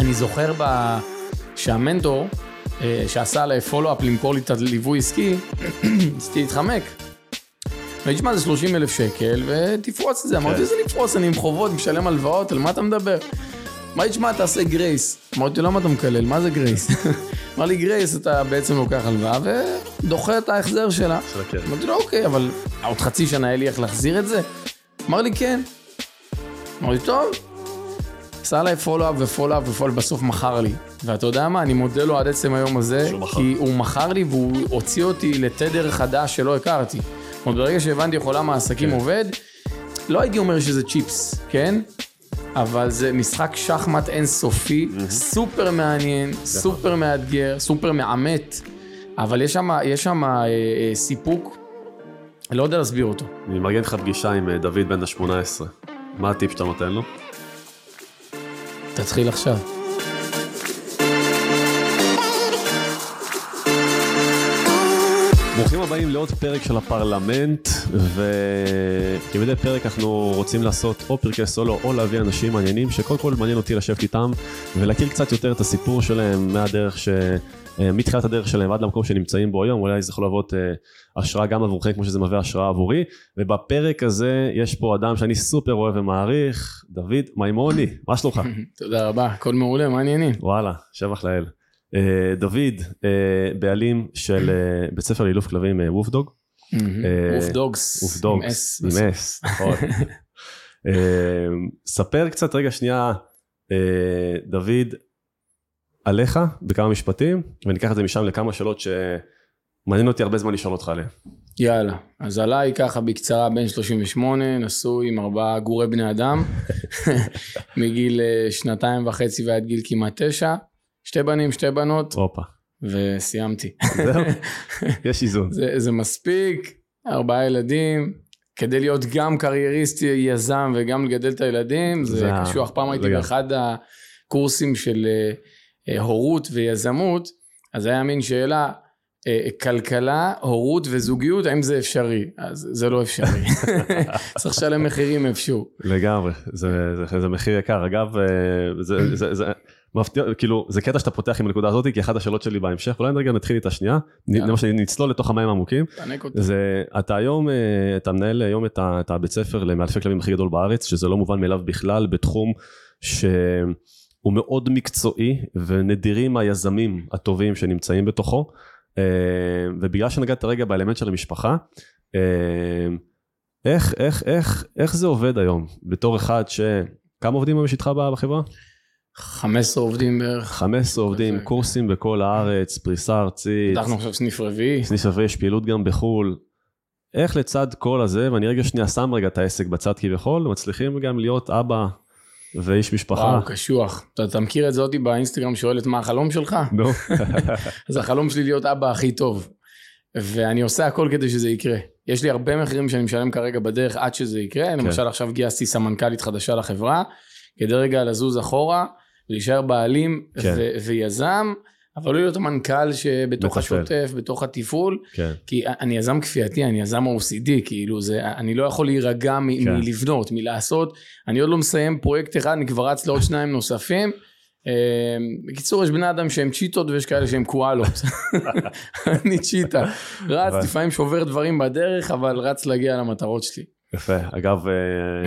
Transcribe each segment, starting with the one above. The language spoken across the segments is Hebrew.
אני זוכר ב... שהמנטור אה, שעשה עליי follow-up למכור לי את הליווי עסקי, ניסיתי להתחמק. ואני תשמע, זה 30 אלף שקל, ותפרוס את זה. אמרתי, כן. איזה לפרוס? אני עם חובות, משלם הלוואות, על מה אתה מדבר? אמר לי, תשמע, תעשה גרייס. אמרתי, למה אתה מקלל? מה זה גרייס? אמר לי, גרייס, אתה בעצם לוקח הלוואה ודוחה את ההחזר שלה. אמרתי לו, אוקיי, אבל עוד חצי שנה היה לי איך להחזיר את זה? אמר לי, כן. אמרתי, טוב. עשה עליי follow-up ו follow-up ו follow-up, בסוף מכר לי. ואתה יודע מה, אני מודה לו עד עצם היום הזה. כי הוא מכר לי והוא הוציא אותי לתדר חדש שלא הכרתי. זאת אומרת, ברגע שהבנתי איך עולם העסקים כן. עובד, לא הייתי אומר שזה צ'יפס, כן? אבל זה משחק שחמט אינסופי, סופר מעניין, סופר מאתגר, סופר מעמת, אבל יש שם, יש שם אה, אה, סיפוק, לא יודע להסביר אותו. אני מארגן לך פגישה עם אה, דוד בן ה-18. מה הטיפ שאתה נותן לו? תתחיל עכשיו. הבאים לעוד פרק של הפרלמנט, וכמדי פרק אנחנו רוצים לעשות או פרקי סולו או להביא אנשים מעניינים, שקודם כל מעניין אותי לשבת איתם ולהכיר קצת יותר את הסיפור שלהם מהדרך ש... אה, מתחילת הדרך שלהם עד למקום שנמצאים בו היום, אולי זה יכול להוות אה, השראה גם עבורכם כמו שזה מהווה השראה עבורי, ובפרק הזה יש פה אדם שאני סופר אוהב ומעריך, דוד מימוני, מה שלומך? תודה רבה, הכל מעולה, מה העניינים? וואלה, שבח לאל. אה, דוד, אה, בעלים של אה, בית ספר לאילוף כלבים Woof Dog. אה, Woof Dogs. Woof Dogs, עם S, נכון. ספר קצת רגע שנייה, דוד, עליך בכמה משפטים, וניקח את זה משם לכמה שאלות שמעניין אותי הרבה זמן לשאול אותך עליהן. יאללה, אז עליי ככה בקצרה בן 38, נשוי עם ארבעה גורי בני אדם, מגיל שנתיים וחצי ועד גיל כמעט תשע, שתי בנים, שתי בנות, הופה, וסיימתי. זהו, יש איזון. זה, זה מספיק, ארבעה ילדים, כדי להיות גם קרייריסט יזם וגם לגדל את הילדים, זה, זה קשוח. פעם הייתי גם. באחד הקורסים של אה, אה, הורות ויזמות, אז היה מין שאלה, אה, כלכלה, הורות וזוגיות, האם זה אפשרי? אז זה לא אפשרי. צריך לשלם מחירים איפשהו. לגמרי, זה, זה, זה מחיר יקר. אגב, אה, זה, זה, זה מפתיע, כאילו, זה קטע שאתה פותח עם הנקודה הזאת, כי אחת השאלות שלי בהמשך, אולי רגע נתחיל איתה שנייה. למה שנצלול לתוך המים העמוקים. זה, אתה היום, אה, אתה מנהל היום את, ה, את הבית ספר למאלפי כלבים הכי גדול בארץ, שזה לא מובן מאליו בכלל, בתחום שהוא מאוד מקצועי, ונדירים היזמים הטובים שנמצאים בתוכו. אה, ובגלל שנגעת רגע באלמנט של המשפחה, אה, איך, איך, איך, איך זה עובד היום, בתור אחד ש... כמה עובדים היום יש איתך בחברה? 15 עובדים בערך. 15 עובדים, כזה, קורסים בכל הארץ, פריסה ארצית. פתחנו עכשיו סניף רביעי. סניף רביעי, יש פעילות גם בחו"ל. איך לצד כל הזה, ואני רגע שנייה שם רגע את העסק בצד כביכול, מצליחים גם להיות אבא ואיש משפחה. וואו, קשוח. אתה, אתה מכיר את זה אותי באינסטגרם שואלת מה החלום שלך? נו, אז החלום שלי להיות אבא הכי טוב. ואני עושה הכל כדי שזה יקרה. יש לי הרבה מחירים שאני משלם כרגע בדרך עד שזה יקרה. כן. למשל עכשיו גייסתי סמנכ"לית חדשה לחברה, כדי רגע לזוז אחורה, ולהישאר בעלים כן. ו- ויזם, אבל לא להיות המנכ"ל שבתוך מתפעל. השוטף, בתוך התפעול. כן, כי אני יזם כפייתי, אני יזם OCD, כאילו זה, אני לא יכול להירגע מ- כן. מלבנות, מלעשות. אני עוד לא מסיים פרויקט אחד, אני כבר רץ לעוד שניים נוספים. אה, בקיצור, יש בני אדם שהם צ'יטות ויש כאלה שהם קואלות. אני צ'יטה. רץ, לפעמים שובר דברים בדרך, אבל רץ להגיע למטרות שלי. יפה. אגב, אה,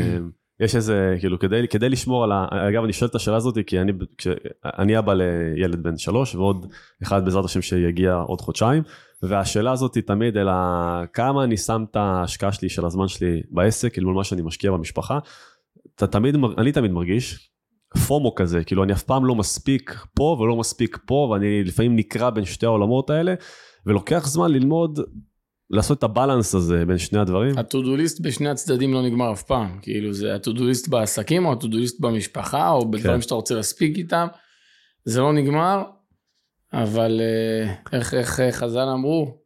יש איזה, כאילו, כדי, כדי לשמור על ה... אגב, אני שואל את השאלה הזאת, כי אני, כש, אני אבא לילד בן שלוש, ועוד אחד בעזרת השם שיגיע עוד חודשיים, והשאלה הזאת היא תמיד, אלא כמה אני שם את ההשקעה שלי של הזמן שלי בעסק, אל מול מה שאני משקיע במשפחה. אתה תמיד, אני תמיד מרגיש פומו כזה, כאילו אני אף פעם לא מספיק פה ולא מספיק פה, ואני לפעמים נקרע בין שתי העולמות האלה, ולוקח זמן ללמוד לעשות את הבלנס הזה בין שני הדברים. הטודו ליסט בשני הצדדים לא נגמר אף פעם. כאילו זה הטודו ליסט בעסקים, או הטודו ליסט במשפחה, או בדברים כן. שאתה רוצה להספיק איתם. זה לא נגמר, אבל אה, איך, איך אה, חז"ל אמרו?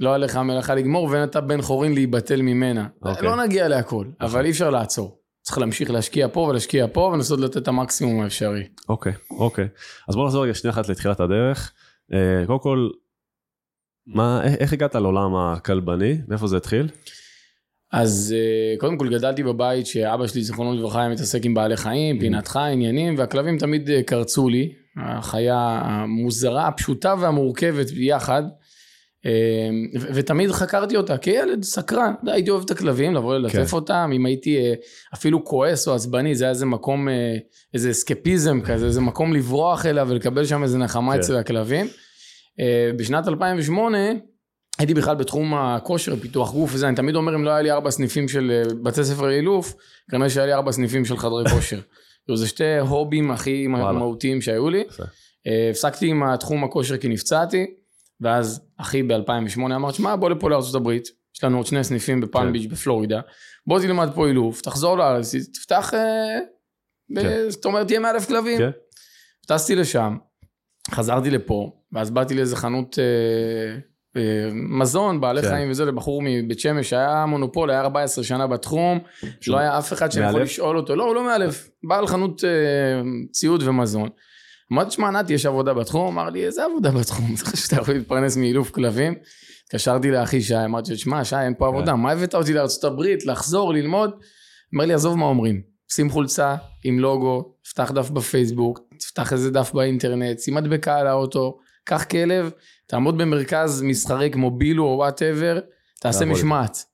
לא עליך המלאכה לגמור, ואין אתה בן חורין להיבטל ממנה. אוקיי. לא נגיע להכל, אבל אי אפשר לעצור. צריך להמשיך להשקיע פה ולהשקיע פה, ולנסות לתת את המקסימום האפשרי. אוקיי, אוקיי. אז בוא נחזור רגע שנייה אחת לתחילת הדרך. אה, קודם כל, מה, איך, איך הגעת לעולם הכלבני? מאיפה זה התחיל? אז אה, קודם כל גדלתי בבית שאבא שלי, זיכרונו לברכה, היה מתעסק עם בעלי חיים, פינת חי, עניינים, והכלבים תמיד אה, קרצו לי. החיה המוזרה, הפשוטה והמורכבת ביחד. אה, ו- ותמיד חקרתי אותה כילד סקרן, הייתי אוהב את הכלבים, לבוא ללטף כן. אותם, אם הייתי אה, אפילו כועס או עצבני, זה היה איזה מקום, אה, איזה אסקפיזם כזה, איזה מקום לברוח אליו ולקבל שם איזה נחמה כן. אצל הכלבים. אה, בשנת 2008 הייתי בכלל בתחום הכושר, פיתוח גוף וזה, אני תמיד אומר אם לא היה לי ארבע סניפים של אה, בתי ספר אילוף, כנראה שהיה לי ארבע סניפים של חדרי כושר. כאילו, זה שתי הובים הכי. מהותיים שהיו לי. אה, הפסקתי עם התחום הכושר כי נפצעתי, ואז אחי ב-2008 אמר, שמע בוא לפה הברית, יש לנו עוד שני סניפים בפלם כן. ביץ' בפלורידה, בוא תלמד פה אילוף, תחזור לארץ, תפתח, כן. זאת אומרת תהיה מאלף כלבים. כן. טסתי לשם, חזרתי לפה, ואז באתי לאיזה חנות אה, אה, מזון, בעלי כן. חיים וזה, לבחור מבית שמש, שהיה מונופול, היה 14 שנה בתחום, שהוא לא היה אף אחד שאני יכול? לשאול אותו, לא, הוא לא מאלף, בעל חנות אה, ציוד ומזון. אמרתי, שמע, נתי, יש עבודה בתחום? אמר לי, איזה עבודה בתחום? אתה חושב שאתה יכול להתפרנס מאילוף כלבים? התקשרתי לאחי שי, אמרתי שמע, שי, אין פה עבודה, מה הבאת אותי הברית, לחזור, ללמוד? אמר לי, עזוב מה אומרים, שים חולצה עם לוגו, פתח דף בפייסבוק, תפתח איזה דף באינטרנט, שים מדבקה על האוטו, קח כלב, תעמוד במרכז מסחרי כמו בילו או whatever, תעשה לעבוד. משמעת.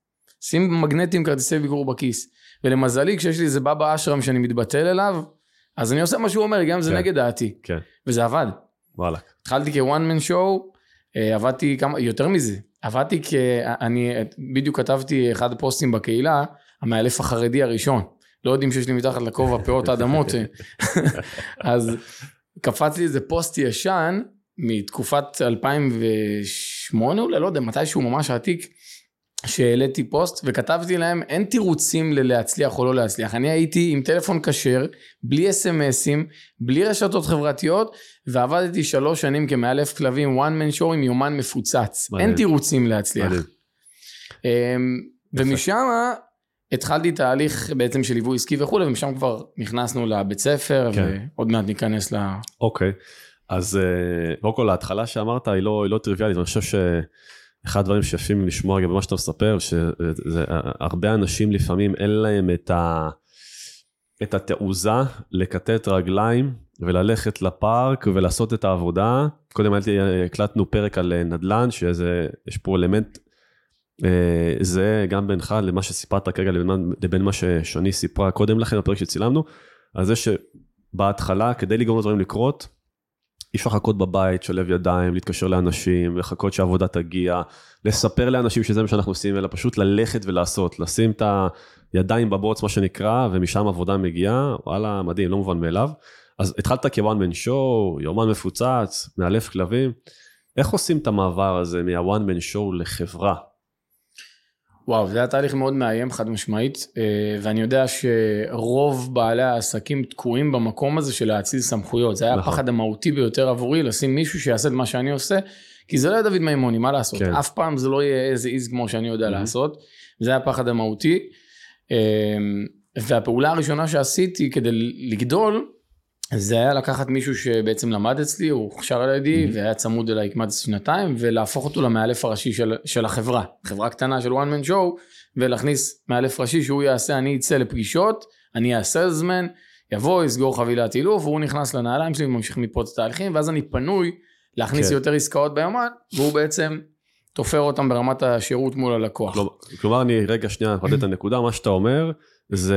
שים מגנטים כרטיסי ביקור בכיס. ולמזלי, כשיש לי איזה בבא אשרם שאני מתבטל אליו, אז אני עושה מה שהוא אומר, גם אם זה כן. נגד דעתי. כן. וזה עבד. וואלה. התחלתי כוואן מן שואו, עבדתי כמה, יותר מזה, עבדתי כ... אני בדיוק כתבתי אחד הפוסטים בקהילה, המאלף החרדי הראשון. לא יודעים שיש לי מתחת לכובע פאות האדמות. אז קפץ לי איזה פוסט ישן מתקופת 2008 אולי, לא יודע, מתישהו ממש עתיק, שהעליתי פוסט וכתבתי להם אין תירוצים ללהצליח או לא להצליח. אני הייתי עם טלפון כשר, בלי אס.אם.אסים, בלי רשתות חברתיות, ועבדתי שלוש שנים כמאלף כלבים, one man show עם יומן מפוצץ. אין תירוצים להצליח. מדהים. אמ, ומשם התחלתי תהליך בעצם של ליווי עסקי וכולי, ומשם כבר נכנסנו לבית ספר, כן. ועוד מעט ניכנס ל... אוקיי, אז אה, קודם כל ההתחלה שאמרת היא לא, היא לא טריוויאלית, אני חושב שאחד הדברים שיפים לשמוע גם במה שאתה מספר, שהרבה אנשים לפעמים אין להם את, ה, את התעוזה לכתת רגליים וללכת לפארק ולעשות את העבודה. קודם הקלטנו פרק על אה, נדל"ן, שיש פה אלמנט אה, זה גם בינך למה שסיפרת כרגע לבין, לבין מה ששני סיפרה קודם לכן בפרק שצילמנו, על זה שבהתחלה כדי לגרום לדברים לקרות, אי אפשר לחכות בבית, שלב ידיים, להתקשר לאנשים, לחכות שהעבודה תגיע, לספר לאנשים שזה מה שאנחנו עושים, אלא פשוט ללכת ולעשות, לשים את הידיים בבוץ, מה שנקרא, ומשם עבודה מגיעה, וואלה, מדהים, לא מובן מאליו. אז התחלת כוואן מן שואו, יומן מפוצץ, מאלף כלבים. איך עושים את המעבר הזה מהוואן מן שואו לחברה? וואו, זה היה תהליך מאוד מאיים חד משמעית, אה, ואני יודע שרוב בעלי העסקים תקועים במקום הזה של להאציל סמכויות. זה היה נכון. הפחד המהותי ביותר עבורי, לשים מישהו שיעשה את מה שאני עושה, כי זה לא היה דוד מימוני, מה לעשות? כן. אף פעם זה לא יהיה איזה איז כמו שאני יודע Mhm. לעשות. זה היה הפחד המהותי. אה, והפעולה הראשונה שעשיתי כדי לגדול, זה היה לקחת מישהו שבעצם למד אצלי, הוא הוכשר על ידי, Mhm. והיה צמוד אליי כמעט שנתיים, ולהפוך אותו למאלף הראשי של, של החברה. חברה קטנה של one man show, ולהכניס מאלף ראשי שהוא יעשה, אני אצא לפגישות, אני אהיה סלזמן, יבוא, יסגור חבילת אילוף, והוא נכנס לנעליים שלי וממשיך מפה את התהליכים, ואז אני פנוי להכניס כן. יותר עסקאות ביומן, והוא בעצם תופר אותם ברמת השירות מול הלקוח. כלומר- כלומר, אני רגע שנייה מחדד את הנקודה, מה שאתה אומר, זה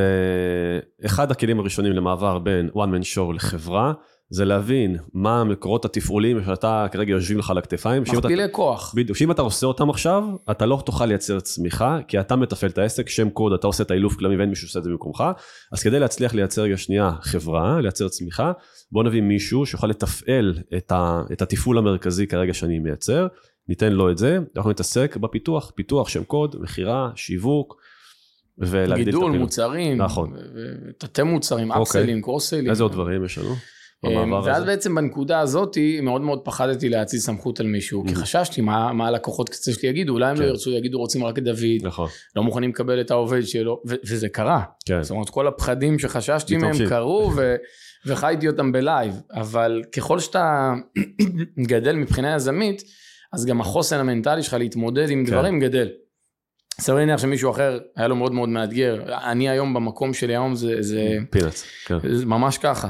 אחד הכלים הראשונים למעבר בין one man show לחברה, זה להבין מה המקורות התפעוליים שאתה כרגע יושבים לך על הכתפיים. אתה- מכפילי כוח. בדיוק, שאם אתה עושה אותם עכשיו, אתה לא תוכל לייצר צמיחה, כי אתה מתפעל את העסק, שם קוד, אתה עושה את האילוף כלמים ואין מישהו שעושה את זה במקומך, אז כדי להצליח לייצר רגע שנייה חברה, לייצר צמיחה, בוא נביא מישהו שיוכל לתפעל את, ה, את התפעול המרכזי כרגע שאני מייצר, ניתן לו את זה, אנחנו נתעסק בפיתוח, פיתוח שם קוד, מכירה, שיווק, ולהגדיל את גידול, הפעילות. מוצרים, נכון. ותתי מוצרים, אוקיי. אפסלים, קרוסלים. איזה עוד דברים יש לנו? במעבר ואז הזה? בעצם בנקודה הזאת מאוד מאוד פחדתי להאציל סמכות על מישהו, כי Mhm. חששתי מה מה הלקוחות קצה שלי יגידו, אולי הם לא כן. ירצו, יגידו רוצים רק את דוד, נכון, לא מוכנים לקבל את העובד שלו, ו- וזה קרה. כן, זאת אומרת, כל הפחדים שחששתי מהם. קרו, ו- וחייתי אותם ב live, אבל ככל שאתה גדל מבחינה יזמית, אז גם החוסן המנטלי שלך להתמודד עם כן. דברים גדל. סביר להניח שמישהו אחר היה לו מאוד מאוד מאתגר. אני היום במקום שלי היום זה, זה, peanuts, כן. זה ממש ככה.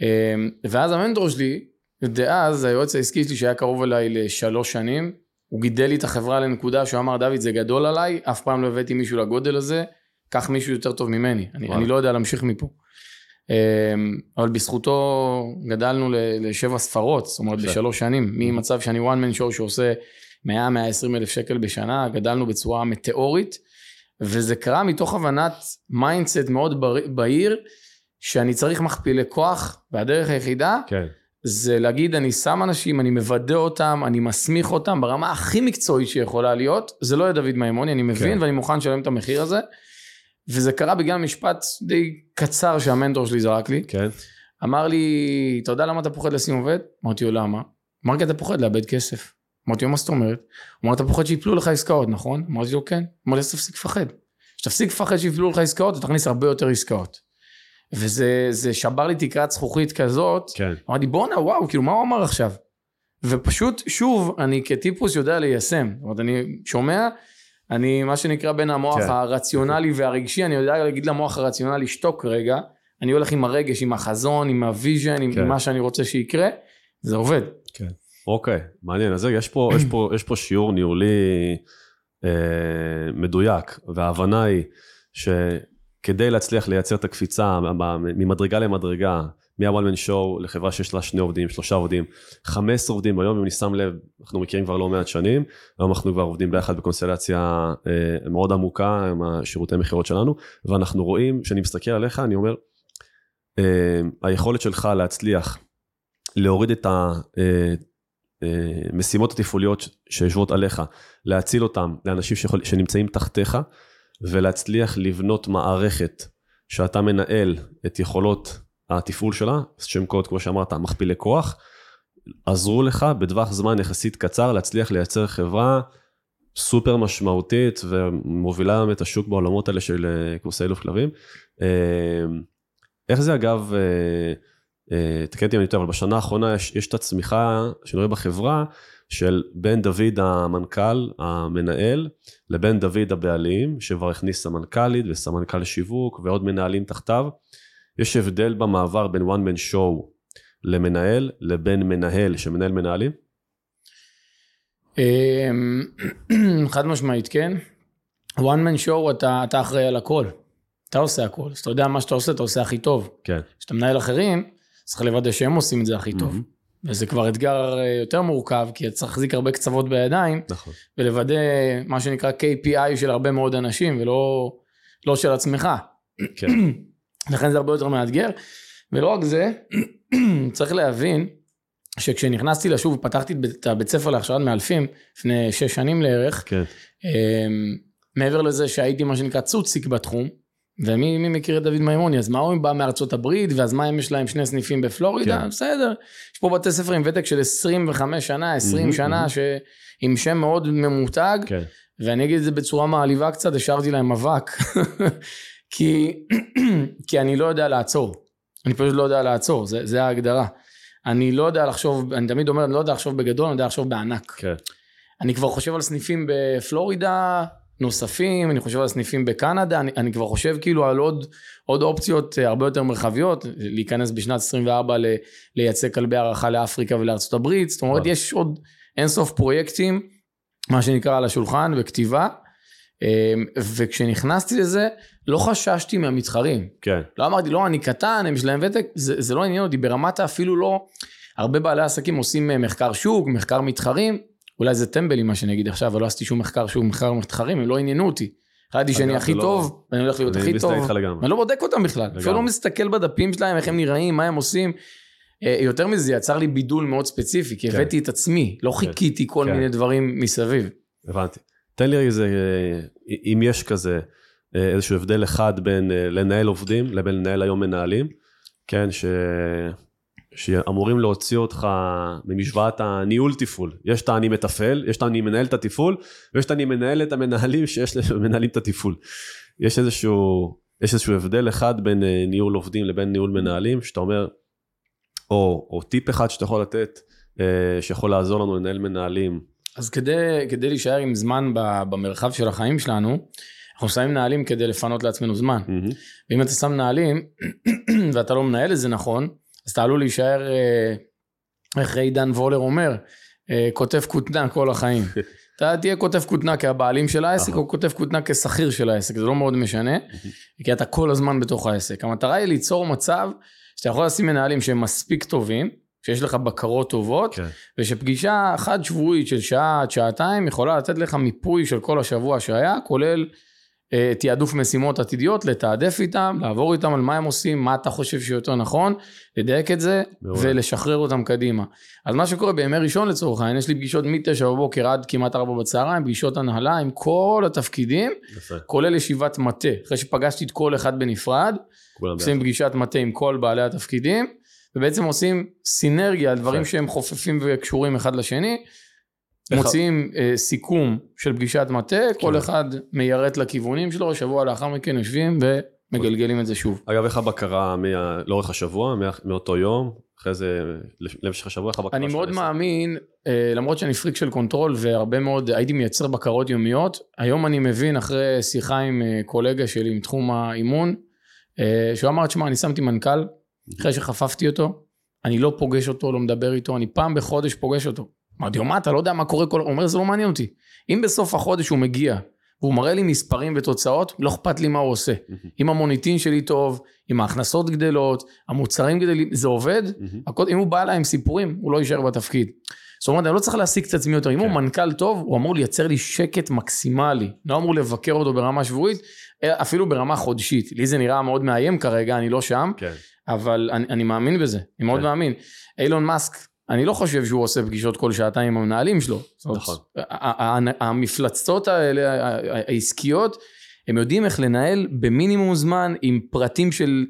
אמ, ואז המנטור שלי, דאז היועץ העסקי שלי שהיה קרוב אליי לשלוש שנים, הוא גידל לי את החברה לנקודה שהוא אמר דוד זה גדול עליי, אף פעם לא הבאתי מישהו לגודל הזה, קח מישהו יותר טוב ממני, אני, אני לא יודע להמשיך מפה. אמ, אבל בזכותו גדלנו לשבע ספרות, זאת אומרת. בשלוש שנים, ממצב שאני one man show שעושה 100-120 אלף שקל בשנה, גדלנו בצורה מטאורית, וזה קרה מתוך הבנת mindset מאוד בהיר, שאני צריך מכפילי כוח, והדרך היחידה כן, זה להגיד אני שם אנשים, אני מוודא אותם, אני מסמיך אותם ברמה הכי מקצועית שיכולה להיות, זה לא יהיה דוד מימוני, אני מבין כן. ואני מוכן לשלם את המחיר הזה. וזה קרה בגלל משפט די קצר שהמנטור שלי זרק לי. כן, אמר לי, אתה יודע למה אתה פוחד לשים עובד? אמרתי לו, למה? אמר לי, אתה פוחד לאבד כסף. אמרתי לו, מה זאת אומרת? הוא אמר, אתה פוחד שיפלו לך עסקאות, נכון? אמרתי לו, כן. אמר לי, אז תפסיק לפחד. כשתפסיק לפחד שיפלו לך עסקאות, אתה תכניס הרבה יותר עסקאות. וזה זה שבר לי תקרת זכוכית כזאת, כן, אמרתי בואנה וואו כאילו מה הוא אמר עכשיו ופשוט שוב אני כטיפוס יודע ליישם זאת אומרת אני שומע אני מה שנקרא בין המוח כן. הרציונלי והרגשי אני יודע להגיד למוח הרציונלי שתוק רגע אני הולך עם הרגש עם החזון עם ה vision עם כן. מה שאני רוצה שיקרה זה עובד אוקיי, מעניין. אז יש פה, יש פה, יש פה שיעור ניהולי אה, מדויק, וההבנה היא שכדי להצליח לייצר את הקפיצה ממדרגה למדרגה, מה-one man show לחברה שיש לה שני עובדים, שלושה עובדים, 15 עובדים היום, אם אני שם לב, אנחנו מכירים כבר לא מעט שנים, היום אנחנו כבר עובדים ביחד בקונסטלציה אה, מאוד עמוקה עם השירותי מכירות שלנו, ואנחנו רואים, כשאני מסתכל עליך, אני אומר, אה, היכולת שלך להצליח להוריד את ה... אה, אה, התפעוליות שיושבות עליך, להציל אותם לאנשים שיכול, שנמצאים תחתיך, ולהצליח לבנות מערכת שאתה מנהל את יכולות התפעול שלה, שם קוד, כמו שאמרת, מכפילי כוח, עזרו לך בטווח זמן יחסית קצר להצליח לייצר חברה סופר משמעותית ומובילה את השוק בעולמות האלה של אה, קורסי אילוף כלבים. אה, איך זה אגב, אה, אה, תקן אותי אם אני טועה, אבל בשנה האחרונה יש, יש את הצמיחה שאני רואה בחברה של בין דוד המנכ"ל, המנהל, לבין דוד הבעלים, שכבר הכניס סמנכ"לית וסמנכ"ל שיווק ועוד מנהלים תחתיו. יש הבדל במעבר בין one man show למנהל לבין מנהל שמנהל מנהלים? אמ, חד משמעית כן one man show אתה, אתה אחראי על הכל אתה עושה הכל אז אתה יודע מה שאתה עושה אתה עושה הכי טוב כן. כשאתה מנהל אחרים, צריך לוודא שהם עושים את זה הכי טוב. וזה כבר אתגר אה, יותר מורכב, כי אתה צריך להחזיק הרבה קצוות בידיים, נכון. ולוודא מה שנקרא KPI של הרבה מאוד אנשים, ולא לא של עצמך. כן. לכן זה הרבה יותר מאתגר. ולא רק זה, צריך להבין שכשנכנסתי לשוב ופתחתי את הבית ספר להכשרת מאלפים, לפני שש שנים לערך, כן. אמ, מעבר לזה שהייתי מה שנקרא צוציק בתחום, ומי מי מכיר את דוד מימוני, אז מה הוא בא מארצות הברית, ואז מה אם יש להם שני סניפים בפלורידה, כן. בסדר. יש פה בתי ספר עם ותק של 25 שנה, 20 מהמם, שנה, מהמם. ש... עם שם מאוד ממותג, כן. ואני אגיד את זה בצורה מעליבה קצת, השארתי להם אבק, כי, כי אני לא יודע לעצור. אני פשוט לא יודע לעצור, זה, זה ההגדרה. אני לא יודע לחשוב, אני תמיד אומר, אני לא יודע לחשוב בגדול, אני יודע לחשוב בענק. כן. אני כבר חושב על סניפים בפלורידה נוספים, אני חושב על סניפים בקנדה, אני, אני כבר חושב כאילו על עוד, עוד אופציות אה, הרבה יותר מרחביות, להיכנס בשנת 24 ל, לייצא כלבי הערכה לאפריקה ולארצות הברית, זאת אומרת. יש עוד אינסוף פרויקטים, מה שנקרא על השולחן וכתיבה, אה, וכשנכנסתי לזה לא חששתי מהמתחרים, כן. לא אמרתי לא אני קטן, הם יש להם ותק, זה, זה לא עניין אותי ברמת אפילו לא, הרבה בעלי עסקים עושים אה, מחקר שוק, מחקר מתחרים, אולי זה טמבלי מה שאני אגיד עכשיו, אבל לא עשיתי שום מחקר שוק, מחקר מתחרים, הם לא עניינו אותי. החלטתי שאני הכי לא- טוב, ואני הולך להיות אני הכי טוב. ואני לא בודק אותם בכלל, אפילו. לא מסתכל בדפים שלהם, איך הם נראים, מה הם עושים. אה, יותר מזה, יצר לי בידול מאוד ספציפי, כי כן. הבאתי את עצמי, לא חיכיתי כל כן. מיני דברים מסביב. הבנתי. תן לי איזה, אה, אם יש כזה, איזשהו הבדל אחד בין אה, לנהל עובדים לבין לנהל היום מנהלים, כן, ש... שאמורים להוציא אותך ממשוואת הניהול תפעול. יש את אני מתפעל, יש את אני מנהל את התפעול, ויש את אני מנהל את המנהלים שיש מנהלים את התפעול. יש איזשהו, יש איזשהו הבדל אחד בין אה, ניהול עובדים לבין ניהול מנהלים, שאתה אומר, או, או טיפ אחד שאתה יכול לתת, אה, שיכול לעזור לנו לנהל מנהלים אז כדי, כדי להישאר עם זמן במרחב של החיים שלנו, אנחנו שמים נהלים כדי לפנות לעצמנו זמן. מהמם. ואם אתה שם נהלים ואתה לא מנהל את זה נכון, אז אתה עלול להישאר, אה, איך עידן וולר אומר, אה, כותב כותנה כל החיים. אתה תהיה כותב כותנה כבעלים של העסק, נכון. או כותב כותנה כשכיר של העסק, זה לא מאוד משנה, כי אתה כל הזמן בתוך העסק. המטרה היא ליצור מצב שאתה יכול לשים מנהלים שהם מספיק טובים, שיש לך בקרות טובות, כן. ושפגישה חד שבועית של שעה עד שעתיים יכולה לתת לך מיפוי של כל השבוע שהיה, כולל תעדוף משימות עתידיות, לתעדף איתם, לעבור איתם על מה הם עושים, מה אתה חושב שיותר נכון, לדייק את זה מעולה. ולשחרר אותם קדימה. אז מה שקורה בימי ראשון לצורך העניין, יש לי פגישות מ-9 בבוקר עד כמעט 4 בצהריים, פגישות הנהלה עם כל התפקידים, יפה. כולל ישיבת מטה. אחרי שפגשתי את כל אחד בנפרד, ביחד. עושים פגישת מטה עם כל בעלי התפקידים, ובעצם עושים סינרגיה על דברים. שהם חופפים וקשורים אחד לשני. מוציאים אה, סיכום של פגישת מטה, כל כן. אחד מיירט לכיוונים שלו, שבוע לאחר מכן יושבים ומגלגלים את זה שוב. אגב, איך הבקרה מה- לאורך השבוע, מה- מאותו יום, אחרי זה, למשך השבוע, איך הבקרה אני של מאוד העסק? מאמין, אה, למרות שאני פריק של control והרבה מאוד, הייתי מייצר בקרות יומיות, היום אני מבין אחרי שיחה עם אה, קולגה שלי מתחום האימון, אה, שהוא אמר, תשמע, אני שמתי מנכ"ל, אחרי שחפפתי אותו, אני לא פוגש אותו, לא מדבר איתו, אני פעם בחודש פוגש אותו. אמרתי לו, מה, אתה לא יודע מה קורה כל... הוא אומר, זה לא מעניין אותי. אם בסוף החודש הוא מגיע, והוא מראה לי מספרים ותוצאות, לא אכפת לי מה הוא עושה. אם המוניטין שלי טוב, אם ההכנסות גדלות, המוצרים גדלים, זה עובד. הכל, אם הוא בא אליי עם סיפורים, הוא לא יישאר בתפקיד. זאת אומרת, אני לא צריך להעסיק את עצמי יותר. אם הוא כן. מנכ"ל טוב, הוא אמור לייצר לי שקט מקסימלי. לא אמור לבקר אותו ברמה שבועית, אלא אפילו ברמה חודשית. לי זה נראה מאוד מאיים כרגע, אני לא שם, כן. אבל אני, אני מאמין בזה, אני מאוד כן. מאמין. אילון מאסק, אני לא חושב שהוא עושה פגישות כל שעתיים עם המנהלים שלו. נכון. המפלצות האלה, העסקיות, הם יודעים איך לנהל במינימום זמן, עם פרטים של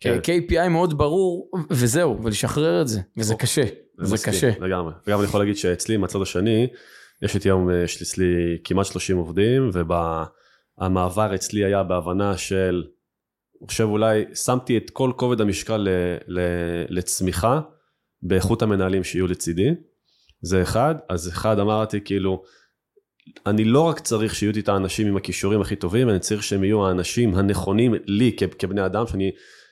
כן. KPI מאוד ברור, וזהו, ולשחרר את זה, וזה אוקיי. קשה, זה מסכים, קשה. לגמרי. וגם אני יכול להגיד שאצלי, מהצד השני, יש איתי היום, אה, יש לי אצלי כמעט 30 עובדים, והמעבר אצלי היה בהבנה של, אני חושב אולי, שמתי את כל כובד המשקל ל, ל, לצמיחה באיכות המנהלים שיהיו לצידי. זה אחד, אז אחד אמרתי כאילו, אני לא רק צריך שיהיו איתי את האנשים עם הכישורים הכי טובים, אני צריך שהם יהיו האנשים הנכונים לי כבני אדם, שאני,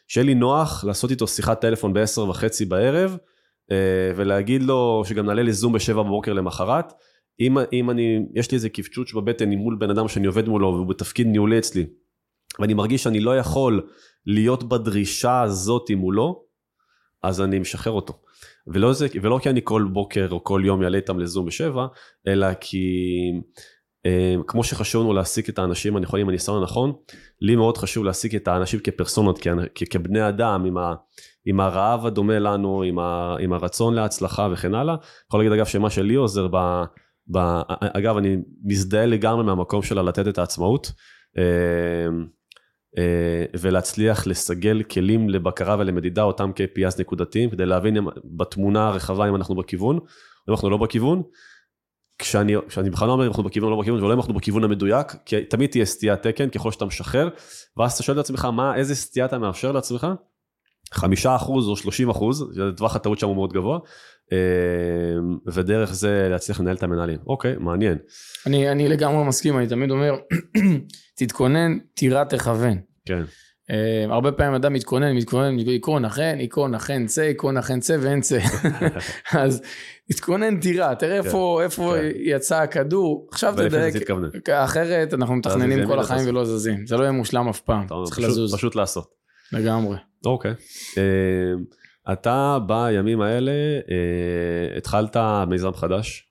שיהיה לי נוח לעשות איתו שיחת טלפון ב-10 וחצי בערב, אה, ולהגיד לו שגם נעלה לזום ב-7 בבוקר למחרת. אם, אם אני, יש לי איזה קפצ'וץ' בבטן מול בן אדם שאני עובד מולו והוא בתפקיד ניהולי אצלי, ואני מרגיש שאני לא יכול להיות בדרישה הזאת מולו, אז אני משחרר אותו. ולא, זה, ולא כי אני כל בוקר או כל יום יעלה איתם לזום בשבע, אלא כי אה, כמו שחשוב לנו להעסיק את האנשים הנכונים עם הניסיון הנכון, לי מאוד חשוב להעסיק את האנשים כפרסונות, כבני אדם, עם, ה, עם הרעב הדומה לנו, עם, ה, עם הרצון להצלחה וכן הלאה. יכול להגיד אגב שמה שלי עוזר ב... ב אגב, אני מזדהה לגמרי מהמקום שלה לתת את העצמאות. אה, ולהצליח לסגל כלים לבקרה ולמדידה אותם KPIs נקודתיים כדי להבין אם- בתמונה הרחבה אם אנחנו בכיוון או אם אנחנו לא בכיוון. כשאני, כשאני בכלל לא אומר אם אנחנו בכיוון או לא בכיוון ולא אם אנחנו בכיוון המדויק כי תמיד תהיה סטיית תקן ככל שאתה משחרר ואז אתה שואל את עצמך מה איזה סטייה אתה מאפשר לעצמך. חמישה אחוז או שלושים אחוז, טווח הטעות שם הוא מאוד גבוה, ודרך זה להצליח לנהל את המנהלים. אוקיי, מעניין. אני, אני לגמרי מסכים, אני תמיד אומר, תתכונן, תירה תכוון. כן, אה, הרבה פעמים אדם מתכונן, מתכונן, עיקרון אכן, עיקרון אכן צא, עיקרון אכן צא ואין צא. אז תתכונן, תירה, תראה איפה, איפה כן. יצא הכדור, עכשיו תדייק. אחרת אנחנו מתכננים כל החיים. ולא זזים, זה לא יהיה מושלם אף פעם, צריך לזוז, פשוט לעשות. לגמרי. אוקיי. אה, אתה בימים האלה אה, התחלת מיזם חדש,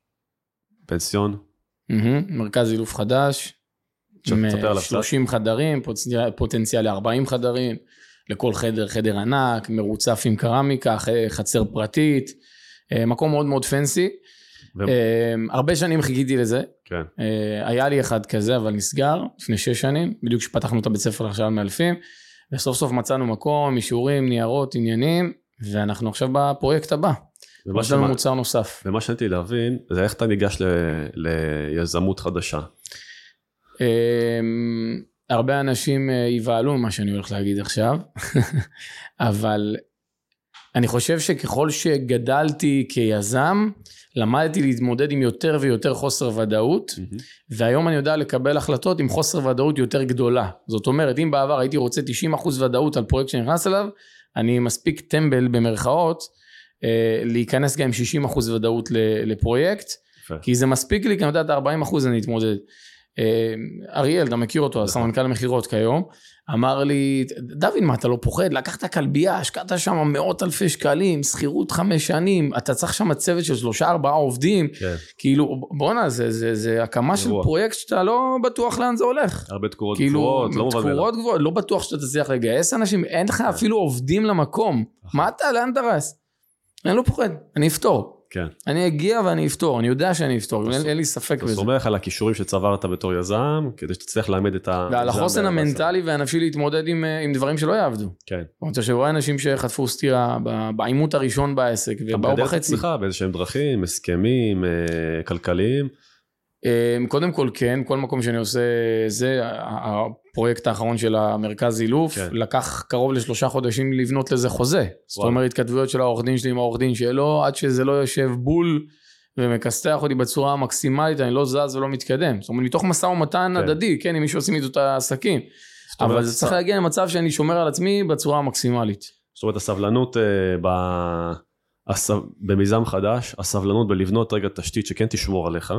פנסיון, מהמם, מרכז אילוף חדש, עם תספר עליו אה, קצת. 30 חדרים, פוטנציאל- פוטנציאל ל-40 חדרים, לכל חדר חדר ענק, מרוצף עם קרמיקה, חצר פרטית, אה, מקום מאוד מאוד פנסי. ו- אה, הרבה שנים חיכיתי לזה, כן, אה, היה לי אחד כזה אבל נסגר לפני שש שנים, בדיוק כשפתחנו את הבית ספר עכשיו מאלפים, וסוף סוף מצאנו מקום, אישורים, ניירות, עניינים, ואנחנו עכשיו בפרויקט הבא, יש לנו מוצר נוסף. ומה שרציתי להבין זה איך אתה ניגש ל- ליזמות חדשה. אמ, הרבה אנשים אה, יבהלו ממה שאני הולך להגיד עכשיו, אבל אני חושב שככל שגדלתי כיזם, למדתי להתמודד עם יותר ויותר חוסר ודאות, והיום אני יודע לקבל החלטות עם חוסר ודאות יותר גדולה. זאת אומרת, אם בעבר הייתי רוצה 90% ודאות על פרויקט שנכנס אליו, אני מספיק טמבל במרכאות, אה, להיכנס גם עם 60% ודאות לפרויקט. כי זה מספיק לי, כי אני יודע את ה-40% אני אתמודד. אה, אריאל, אתה מכיר אותו, נכון. הסמנכ"ל המכירות כיום, אמר לי, דוד, מה אתה לא פוחד? לקחת כלבייה, השקעת שם מאות אלפי שקלים, שכירות חמש שנים, אתה צריך שם צוות של שלושה ארבעה עובדים, כן, כאילו, בואנה, זה, זה, זה הקמה של. פרויקט שאתה לא בטוח לאן זה הולך. הרבה תקורות כאילו, גבוהות, לא מובן מאליו. תקורות גבוהות, לא בטוח שאתה תצליח לגייס אנשים, אין לך אפילו עובדים למקום. נכון. מה אתה, לאן אתה רץ? אני לא פוחד, אני אפתור. כן. אני אגיע ואני אפתור, אני יודע שאני אפתור, אין, אין לי ספק אתה בזה. סומך על הכישורים שצברת בתור יזם, כדי שתצליח לאמד את ה... ועל החוסן המ- המנטלי והנפשי להתמודד עם, אה, עם דברים שלא יעבדו. כן. אתה שרואה אנשים שחטפו סטירה בעימות הראשון בעסק אתה ובאו מגדל את בחצי. עצמך באיזשהם דרכים, הסכמים, אה, כלכליים. אה, קודם כל כן, כל מקום שאני עושה זה, הפרויקט האחרון של המרכז אילוף, כן. לקח קרוב לשלושה חודשים לבנות לזה חוזה. זאת וואו. אומרת, התכתבויות של העורך דין שלי עם העורך דין שלו, עד שזה לא יושב בול ומכסתח אותי בצורה המקסימלית, אני לא זז ולא מתקדם. זאת אומרת, מתוך משא ומתן כן. הדדי, כן, עם מי שעושים איתו את העסקים. זאת אומרת, אבל זה צריך להגיע למצב שאני שומר על עצמי בצורה המקסימלית. זאת אומרת, הסבלנות אה, ב... הס... במיזם חדש, הסבלנות בלבנות רגע תשתית שכן תשמור עליך,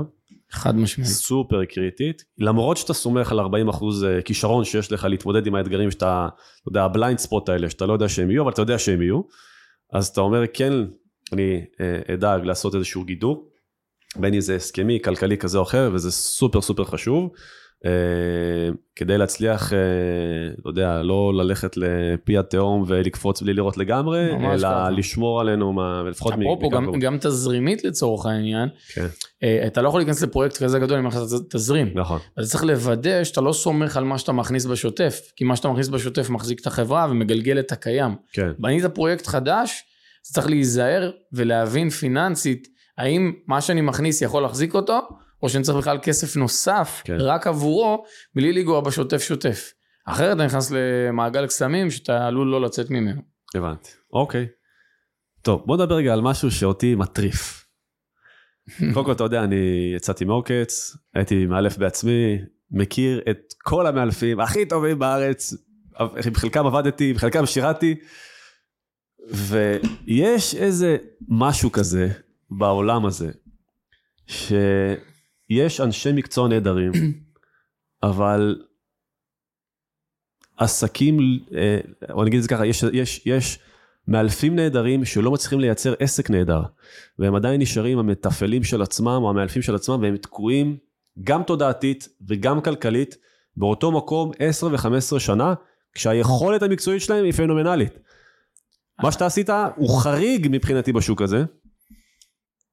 חד משמעית. סופר קריטית, למרות שאתה סומך על 40 אחוז כישרון שיש לך להתמודד עם האתגרים שאתה, אתה יודע, ה blind spot האלה, שאתה לא יודע שהם יהיו, אבל אתה יודע שהם יהיו, אז אתה אומר, כן, אני אה, אדאג לעשות איזשהו גידור, בין אם זה הסכמי, כלכלי כזה או אחר, וזה סופר סופר חשוב, אה, כדי להצליח, אה, אתה יודע, לא ללכת לפי התהום ולקפוץ בלי לראות לגמרי, אלא. לשמור עלינו, לפחות מ- אפרופו, גם, תזרימית לצורך העניין, כן, אה, אתה לא יכול להיכנס לפרויקט כזה גדול אם אין לך תזרים. נכון, אז אתה צריך לוודא שאתה לא סומך על מה שאתה מכניס בשוטף, כי מה שאתה מכניס בשוטף מחזיק את החברה ומגלגל את הקיים. כן, בנית פרויקט חדש, אז צריך להיזהר ולהבין פיננסית, האם מה שאני מכניס יכול להחזיק אותו, או שאני צריך בכלל כסף נוסף כן. רק עבורו, בלי לנגוע בשוטף שוטף. אחרת אתה נכנס למעגל קסמים שאתה עלול לא לצאת ממנו. הבנתי, אוקיי. טוב, בוא נדבר רגע על משהו שאותי מטריף. קודם כל, אתה יודע, אני יצאתי מעוקץ, הייתי מאלף בעצמי, מכיר את כל המאלפים הכי טובים בארץ, עם חלקם עבדתי, עם חלקם שירתי, ויש איזה משהו כזה בעולם הזה, שיש אנשי מקצוע נהדרים, אבל עסקים, אה, או נגיד את זה ככה, יש, יש, יש מאלפים נהדרים שלא מצליחים לייצר עסק נהדר, והם עדיין נשארים המתפעלים של עצמם או המאלפים של עצמם, והם תקועים גם תודעתית וגם כלכלית באותו מקום 10 ו-15 שנה, כשהיכולת המקצועית שלהם היא פנומנלית. מה שאתה עשית הוא חריג מבחינתי בשוק הזה.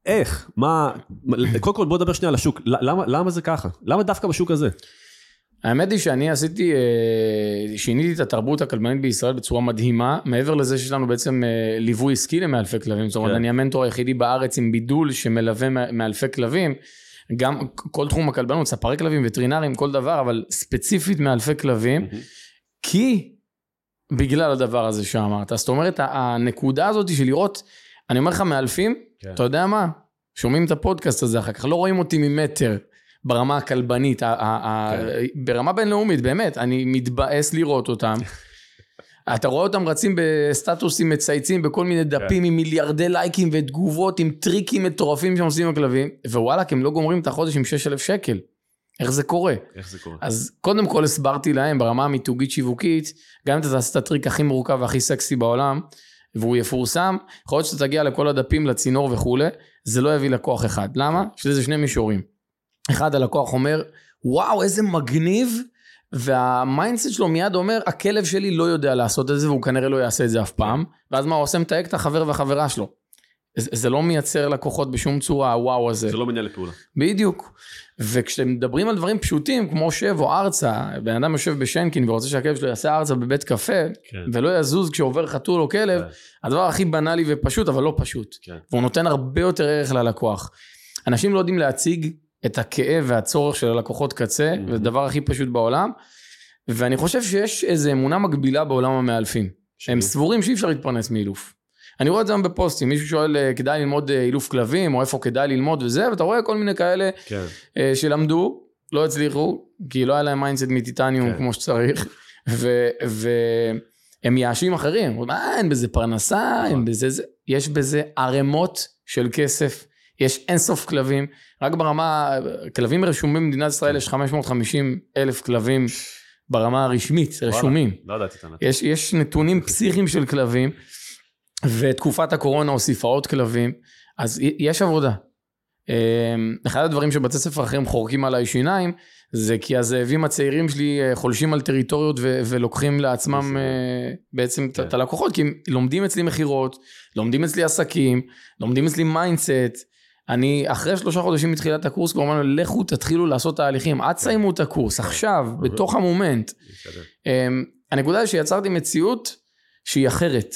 איך? מה? קודם כל בוא נדבר שנייה על השוק. למה, למה זה ככה? למה דווקא בשוק הזה? האמת היא שאני עשיתי, אה, שיניתי את התרבות הכלבנית בישראל בצורה מדהימה, מעבר לזה שיש לנו בעצם אה, ליווי עסקי למאלפי כלבים, זאת אומרת כן. אני המנטור היחידי בארץ עם בידול שמלווה מא- מאלפי כלבים, גם כל תחום הכלבנות, ספרי כלבים, וטרינרים, כל דבר, אבל ספציפית מאלפי כלבים, כי בגלל הדבר הזה שאמרת, זאת אומרת הנקודה הזאת של לראות, אני אומר לך מאלפים, כן. אתה יודע מה? שומעים את הפודקאסט הזה אחר כך, לא רואים אותי ממטר ברמה הכלבנית, כן. ברמה בינלאומית, באמת, אני מתבאס לראות אותם. אתה רואה אותם רצים בסטטוסים מצייצים בכל מיני דפים עם מיליארדי לייקים ותגובות עם טריקים מטורפים שהם עושים עם הכלבים, ווואלאק, הם לא גומרים את החודש עם 6,000 שקל. איך זה קורה? איך זה קורה? אז קודם כל הסברתי להם ברמה המיתוגית שיווקית, גם אם אתה תעשה את הטריק הכי מורכב והכי סקסי בעולם, והוא יפורסם, יכול להיות שאתה תגיע לכל הדפים, לצינור וכולי, זה לא יביא לקוח אחד. למה? יש לזה שני מישורים. אחד, הלקוח אומר, וואו, איזה מגניב, וה mindset שלו מיד אומר, הכלב שלי לא יודע לעשות את זה, והוא כנראה לא יעשה את זה אף פעם, ואז מה, הוא עושה מתייג את החבר והחברה שלו. זה, זה לא מייצר לקוחות בשום צורה, הוואו הזה. זה לא מניע לפעולה. בדיוק. וכשאתם מדברים על דברים פשוטים, כמו שב או ארצה, בן אדם יושב בשנקין ורוצה שהכלב שלו יעשה ארצה בבית קפה, כן. ולא יזוז כשעובר חתול או כלב, כן. הדבר הכי בנאלי ופשוט, אבל לא פשוט. כן. והוא נותן הרבה יותר ערך ללקוח. אנשים לא יודעים להציג את הכאב והצורך של הלקוחות קצה, Mhm. וזה הדבר הכי פשוט בעולם. ואני חושב שיש איזו אמונה מקבילה בעולם המאלפים. הם סבורים שאי אפשר להתפרנס מאילוף. אני רואה את זה היום בפוסטים, מישהו שואל, אה, כדאי ללמוד אה, אילוף כלבים, או איפה כדאי ללמוד וזה, ואתה רואה כל מיני כאלה כן. אה, שלמדו, לא הצליחו, כי לא היה להם mindset מטיטניום כן. כמו שצריך, ו- והם מייאשים אחרים, "אה, אין בזה פרנסה, אין נכון. בזה זה, יש בזה ערימות של כסף, יש אינסוף כלבים, רק ברמה, כלבים רשומים במדינת ישראל, יש 550 אלף כלבים ברמה הרשמית, רשומים. לא ידעתי את הנתון. יש נתונים פסיכיים של כלבים, ותקופת הקורונה הוסיפה עוד כלבים, אז יש עבודה. אמ, אחד הדברים שבתי ספר אחרים חורקים עליי שיניים, זה כי הזאבים הצעירים שלי אה, חולשים על טריטוריות ו- ולוקחים לעצמם. אה, בעצם את- כן. את הלקוחות, כי הם לומדים אצלי מכירות, לומדים אצלי עסקים, לומדים אצלי mindset. אני אחרי שלושה חודשים מתחילת הקורס כבר אמרנו, לכו תתחילו לעשות תהליכים, עד תסיימו את הקורס, עכשיו, בתוך ה moment. Um, הנקודה היא שיצרתי מציאות שהיא אחרת.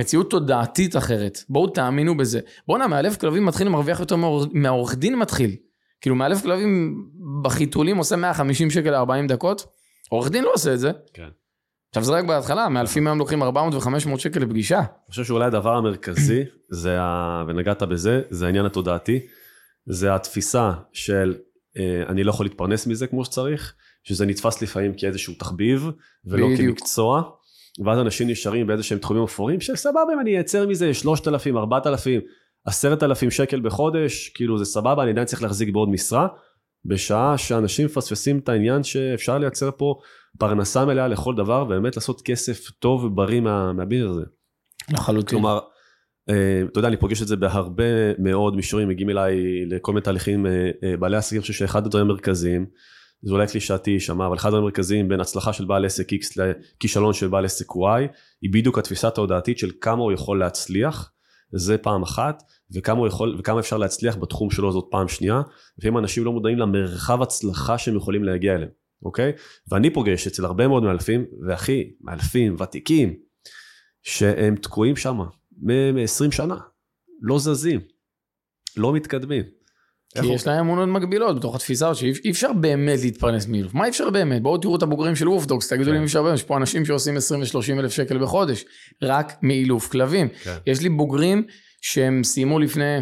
מציאות תודעתית אחרת. בואו תאמינו בזה. בואנה, מאלף כלבים מתחיל להרוויח יותר מהעורך דין מתחיל. כאילו מאלף כלבים בחיתולים עושה 150 שקל ל-40 דקות, עורך דין לא עושה את זה. כן. עכשיו זה רק בהתחלה, מאלפים היום לוקחים 400 ו-500 שקל לפגישה. אני חושב שאולי הדבר המרכזי, זה ה... ונגעת בזה, זה העניין התודעתי. זה התפיסה של אה, אני לא יכול להתפרנס מזה כמו שצריך, שזה נתפס לפעמים כאיזשהו תחביב, ולא בדיוק. כמקצוע. ואז אנשים נשארים באיזה שהם תחומים אפורים, שסבבה אם אני אייצר מזה 3,000, 4,000, 10,000 שקל בחודש, כאילו זה סבבה, אני עדיין צריך להחזיק בעוד משרה, בשעה שאנשים מפספסים את העניין שאפשר לייצר פה פרנסה מלאה לכל דבר, ובאמת לעשות כסף טוב ובריא מה, מהביזנס הזה. לחלוטין. כלומר, אה, אתה יודע, אני פוגש את זה בהרבה מאוד מישורים, מגיעים אליי לכל מיני תהליכים, אה, אה, בעלי עסקים, אני חושב שאחד הדברים המרכזיים, זה אולי קלישאתי יישמע, אבל אחד המרכזיים בין הצלחה של בעל עסק X לכישלון של בעל עסק Y, היא בדיוק התפיסה התודעתית של כמה הוא יכול להצליח, זה פעם אחת, וכמה, הוא יכול, וכמה אפשר להצליח בתחום שלו זאת פעם שנייה, לפעמים אנשים לא מודעים למרחב הצלחה שהם יכולים להגיע אליהם, אוקיי? ואני פוגש אצל הרבה מאוד מאלפים, והכי מאלפים, ותיקים, שהם תקועים שם מ-20 שנה, לא זזים, לא מתקדמים. כי יש להם אמונות מגבילות בתוך התפיסה שאי אי אפשר באמת להתפרנס מאילוף. מה אי אפשר באמת? בואו תראו את הבוגרים של וופדוקס, תגידו כן. לי אם אפשר באמת, יש פה אנשים שעושים 20 ו-30 אלף שקל בחודש, רק מאילוף כלבים. כן. יש לי בוגרים שהם סיימו לפני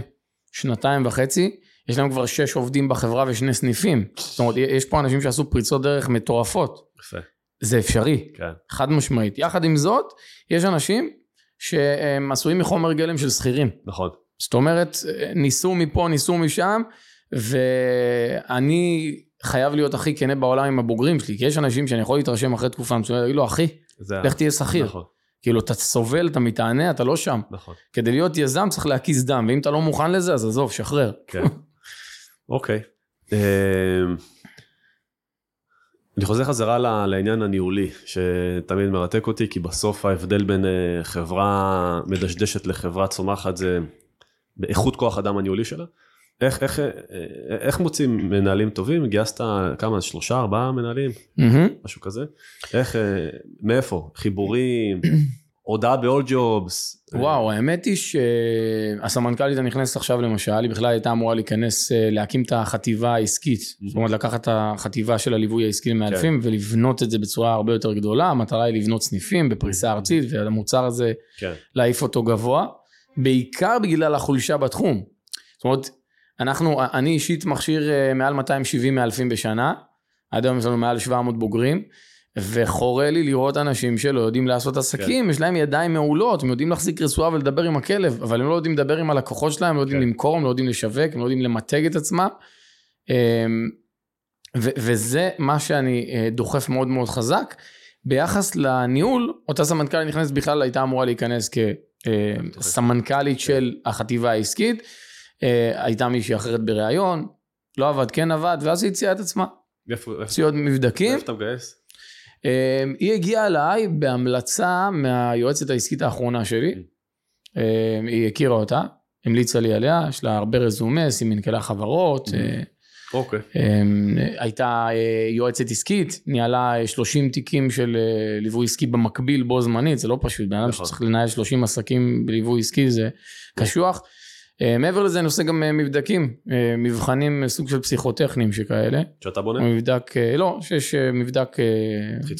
שנתיים וחצי, יש להם כבר שש עובדים בחברה ושני סניפים. זאת אומרת, יש פה אנשים שעשו פריצות דרך מטורפות. יפה, זה אפשרי, כן, חד משמעית. יחד עם זאת, יש אנשים שהם עשויים מחומר גלם של שכירים. נכון, זאת אומרת, ניסו מפה, ניסו משם, ואני חייב להיות הכי כנה בעולם עם הבוגרים שלי, כי יש אנשים שאני יכול להתרשם אחרי תקופה מסוימת, להגיד לו, אחי. לך תהיה שכיר. נכון, כאילו, אתה סובל, אתה מתענה, אתה לא שם. נכון, כדי להיות יזם צריך להקיז דם, ואם אתה לא מוכן לזה, אז עזוב, שחרר. כן. אוקיי. אמ, אני חוזר חזרה לעניין הניהולי, שתמיד מרתק אותי, כי בסוף ההבדל בין אה, חברה מדשדשת לחברה צומחת זה באיכות כוח אדם הניהולי שלה. איך, איך, אה, איך מוצאים מנהלים טובים? גייסת כמה, שלושה, ארבעה מנהלים? מהמם. משהו כזה? איך, אה, מאיפה? חיבורים? הודעה ב-all jobs? וואו, האמת היא שהסמנכ"לית הנכנסת עכשיו למשל, היא בכלל הייתה אמורה להיכנס, אה, להקים את החטיבה העסקית. זאת אומרת, לקחת את החטיבה של הליווי העסקי למאלפים ולבנות את זה בצורה הרבה יותר גדולה. המטרה היא לבנות סניפים בפריסה ארצית, והמוצר הזה, כן, להעיף אותו גבוה, בעיקר בגלל החולשה בתחום. זאת אומרת, אנחנו, אני אישית מכשיר אה, מעל 270 מאלפים בשנה, עד היום יש לנו מעל 700 בוגרים, וחורה לי לראות אנשים שלא יודעים לעשות עסקים, כן. יש להם ידיים מעולות, הם יודעים להחזיק רצועה ולדבר עם הכלב, אבל הם לא יודעים לדבר עם הלקוחות שלהם, הם לא יודעים כן. למכור, הם לא יודעים לשווק, הם לא יודעים למתג את עצמם. אמ, ו- וזה מה שאני אה, דוחף מאוד מאוד חזק. ביחס לניהול, אותה סמנכ"לית נכנסת בכלל הייתה אמורה להיכנס כסמנכ"לית של החטיבה העסקית, אה, הייתה מישהי אחרת בריאיון, לא עבד, כן עבד, ואז היא הציעה את עצמה. הציעה עוד מבדקים. איפה אתה מגייס? אה, היא הגיעה אליי בהמלצה מהיועצת העסקית האחרונה שלי. אה, היא הכירה אותה, המליצה לי עליה, יש לה הרבה רזומס, היא מנכ"לה חברות. אה, אוקיי. אמ, הייתה אה, יועצת עסקית, ניהלה אה, 30 תיקים של אה, ליווי עסקי במקביל בו זמנית, זה לא פשוט, בן אדם נכון. שצריך לנהל 30 עסקים בליווי עסקי זה קשוח. אה, מעבר לזה אני עושה גם אה, מבדקים, אה, מבחנים אה, סוג של פסיכוטכניים שכאלה. שאתה בונה? מבדק, אה, לא, שיש אה, מבדק אה,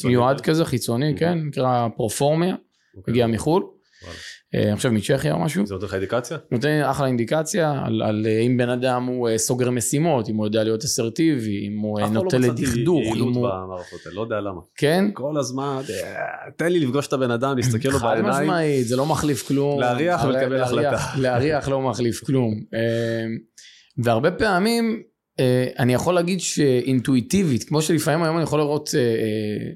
מיועד כזה? כזה, חיצוני, אוקיי. כן, נקרא פרופורמיה, אוקיי. מגיע מחו"ל. וואלה. אה, אני חושב מצ'כיה או משהו. זה נותן לך אינדיקציה? נותן אחלה אינדיקציה על, על אה, אם בן אדם הוא אה, סוגר משימות, אם הוא יודע להיות אסרטיבי, אם הוא נוטה אף לדכדוך, פעם לא אם מצאתי. יעילות במערכות האלה, לא יודע למה. כן? כל הזמן, תן לי לפגוש את הבן אדם, להסתכל לו חד בעיניים. משמעית, זה לא מחליף כלום. להריח לה- ולקבל החלטה. להריח לא מחליף כלום. והרבה פעמים אה, אני יכול להגיד שאינטואיטיבית, כמו שלפעמים היום אני יכול לראות אה, אה,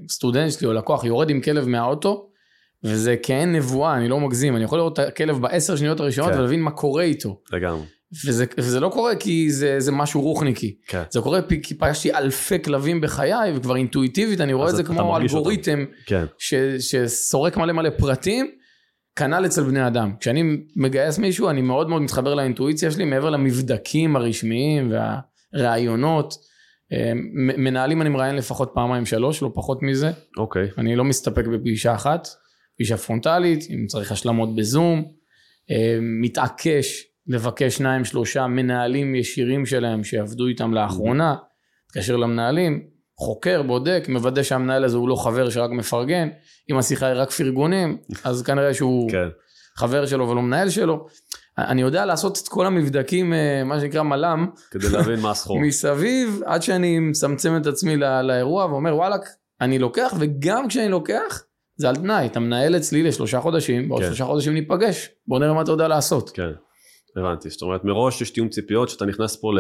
סטודנט שלי או לקוח יורד עם כלב מהאוטו, וזה כעין נבואה, אני לא מגזים, אני יכול לראות את הכלב בעשר שניות הראשונות כן. ולהבין מה קורה איתו. לגמרי. וזה, וזה לא קורה כי זה, זה משהו רוחניקי. כן. זה קורה כי פגשתי אלפי כלבים בחיי, וכבר אינטואיטיבית אני רואה את זה כמו. אלגוריתם כן. ש, שסורק מלא מלא פרטים, כנ"ל אצל בני אדם. כשאני מגייס מישהו, אני מאוד מאוד מתחבר לאינטואיציה שלי, מעבר למבדקים הרשמיים והראיונות. אה, מנהלים אני מראיין לפחות פעמיים שלוש, לא פחות מזה. אוקיי. אני לא מסתפק בפגישה אחת, פגישה פרונטלית, אם צריך השלמות בזום, אה, מתעקש לבקש שניים שלושה מנהלים ישירים שלהם שעבדו איתם לאחרונה, מתקשר למנהלים, חוקר, בודק, מוודא שהמנהל הזה הוא לא חבר שרק מפרגן, אם השיחה היא רק פרגונים, אז כנראה שהוא כן. חבר שלו ולא מנהל שלו. אני יודע לעשות את כל המבדקים, אה, מה שנקרא מל"ם, כדי להבין מה הסחור. מסביב, עד שאני מצמצם את עצמי לא- לאירוע ואומר וואלכ, אני לוקח, וגם כשאני לוקח, זה על תנאי, אתה מנהל אצלי לשלושה חודשים, בעוד כן. שלושה חודשים ניפגש, בוא נראה מה אתה יודע לעשות. כן. הבנתי. זאת אומרת, מראש יש תיאום ציפיות שאתה נכנס פה ל...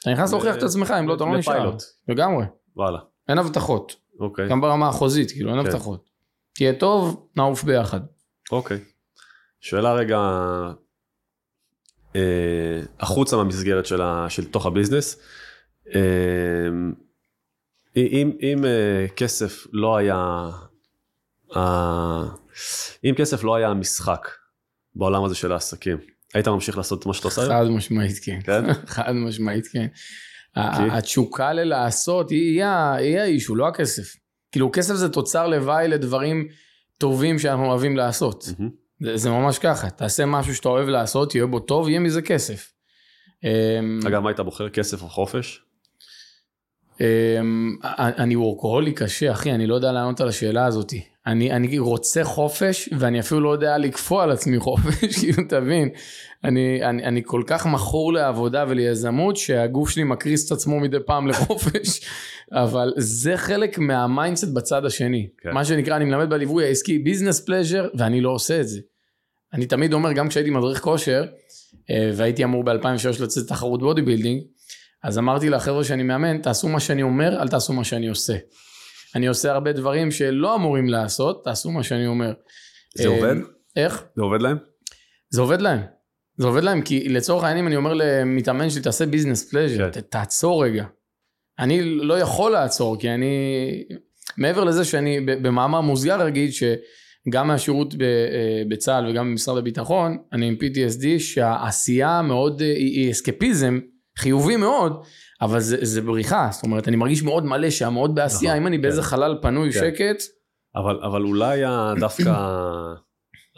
אתה נכנס להוכיח את עצמך, אם לא, אתה לא נשאר. לגמרי, וואלה. אין הבטחות, אוקיי. גם ברמה החוזית, כאילו, אין כן. הבטחות. תהיה טוב, נעוף ביחד. אוקיי. שאלה רגע, אה, החוצה מהמסגרת של, ה, של תוך הביזנס, אה, אם, אם אה, כסף לא היה, אם כסף לא היה המשחק בעולם הזה של העסקים, היית ממשיך לעשות את מה שאתה עושה היום? חד משמעית כן. כן? חד משמעית כן. התשוקה ללעשות היא האישו, לא הכסף. כאילו כסף זה תוצר לוואי לדברים טובים שאנחנו אוהבים לעשות. זה, זה ממש ככה, תעשה משהו שאתה אוהב לעשות, יהיה בו טוב, יהיה מזה כסף. אמ, אגב, מה היית בוחר, כסף או חופש? אמ, אני workaholic קשה, אחי, אני לא יודע לענות על השאלה הזאת. אני, אני רוצה חופש, ואני אפילו לא יודע לכפות על עצמי חופש, כאילו, תבין. אני, אני, אני כל כך מכור לעבודה וליזמות, שהגוף שלי מקריס את עצמו מדי פעם לחופש, אבל זה חלק מה mindset בצד השני. כן. מה שנקרא, אני מלמד בליווי העסקי business pleasure, ואני לא עושה את זה. אני תמיד אומר, גם כשהייתי מדריך כושר, אה, והייתי אמור ב-2003 לצאת לתחרות bodybuilding, אז אמרתי לחבר'ה שאני מאמן, תעשו מה שאני אומר, אל תעשו מה שאני עושה. אני עושה הרבה דברים שלא אמורים לעשות, תעשו מה שאני אומר. זה אה, עובד? איך? זה עובד להם? זה עובד להם. זה עובד להם, כי לצורך העניין, אני אומר למתאמן שלי, תעשה business pleasure, כן. תעצור רגע. אני לא יכול לעצור, כי אני... מעבר לזה שאני במאמר מוסגר אגיד שגם מהשירות אה, בצה"ל וגם במשרד הביטחון, אני עם PTSD, שהעשייה מאוד, אה, היא אסקפיזם, חיובי מאוד, אבל זה, זה בריחה, זאת אומרת, אני מרגיש מאוד מלא שם, מאוד בעשייה, נכון, אם אני כן. באיזה חלל פנוי, כן. שקט, אבל, אבל אולי דווקא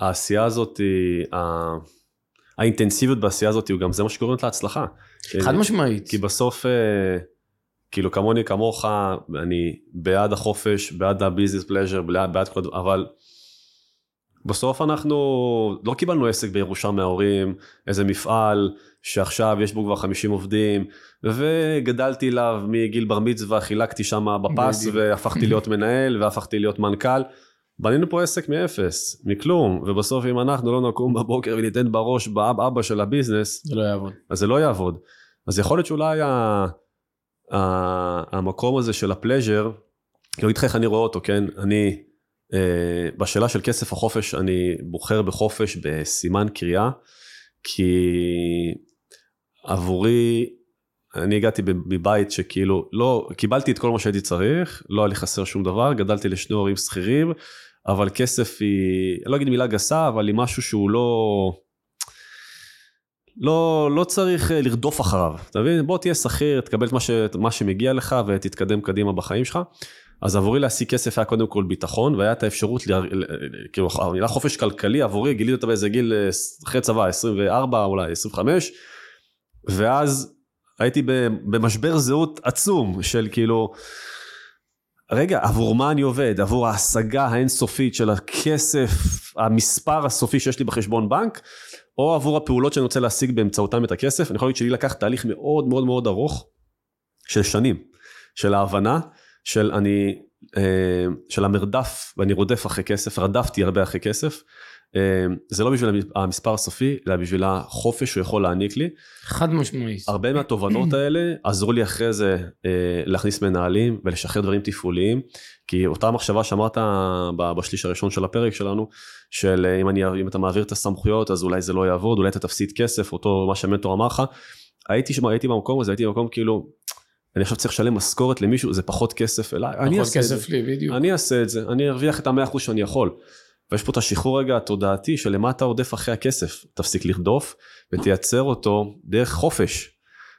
העשייה הזאת, האינטנסיביות בעשייה הזאת, הוא גם זה מה שגורמת להצלחה. חד משמעית. כי בסוף, אה, כאילו כמוני כמוך, אני בעד החופש, בעד הביזנס פלז'ר, בעד כל הדברים, אבל בסוף אנחנו לא קיבלנו עסק בירושה מההורים, איזה מפעל שעכשיו יש בו כבר 50 עובדים, וגדלתי אליו מגיל בר מצווה, חילקתי שם בפס. והפכתי להיות מנהל והפכתי להיות מנכ"ל. בנינו פה עסק מאפס, מכלום, ובסוף אם אנחנו לא נקום בבוקר וניתן בראש באב אבא של הביזנס, זה לא יעבוד. אז זה לא יעבוד. אז יכול להיות שאולי ה, ה, המקום הזה של הפלז'ר, כאילו איתך איך אני רואה אותו, כן? אני, בשאלה של כסף או חופש, אני בוחר בחופש בסימן קריאה, כי עבורי, אני הגעתי מבית שכאילו, לא, קיבלתי את כל מה שהייתי צריך, לא היה לי חסר שום דבר, גדלתי לשני הורים שכירים, אבל כסף היא, אני לא אגיד מילה גסה, אבל היא משהו שהוא לא... לא, לא צריך אה, לרדוף אחריו, אתה מבין? בוא תהיה שכיר, תקבל את מה, ש, מה שמגיע לך ותתקדם קדימה בחיים שלך. אז עבורי להשיג כסף היה קודם כל ביטחון, והיה את האפשרות, כאילו המילה חופש כלכלי עבורי, גיליתי אותה באיזה גיל אה, אחרי צבא, 24 אולי 25, ואז הייתי במשבר זהות עצום של כאילו, רגע, עבור מה אני עובד? עבור ההשגה האינסופית של הכסף, המספר הסופי שיש לי בחשבון בנק, או עבור הפעולות שאני רוצה להשיג באמצעותם את הכסף? אני יכול להגיד שלי לקח תהליך מאוד מאוד מאוד ארוך, של שנים, של ההבנה, של אני, אה, של המרדף, ואני רודף אחרי כסף, רדפתי הרבה אחרי כסף. אה, זה לא בשביל המספר הסופי, אלא בשביל החופש שהוא יכול להעניק לי. חד משמעית. הרבה מהתובנות האלה עזרו לי אחרי זה אה, להכניס מנהלים ולשחרר דברים תפעוליים, כי אותה מחשבה שאמרת בשליש הראשון של הפרק שלנו, של אם, אני, אם אתה מעביר את הסמכויות אז אולי זה לא יעבוד, אולי אתה תפסיד כסף, אותו מה שהמנטור אמר לך, הייתי, הייתי במקום הזה, הייתי במקום כאילו, אני עכשיו צריך לשלם משכורת למישהו, זה פחות כסף אליי, פחות כסף לי, בדיוק. אני אעשה את זה, אני ארוויח את המאה אחוז שאני יכול. ויש פה את השחרור רגע התודעתי של למה אתה רודף אחרי הכסף, תפסיק לרדוף ותייצר אותו דרך חופש.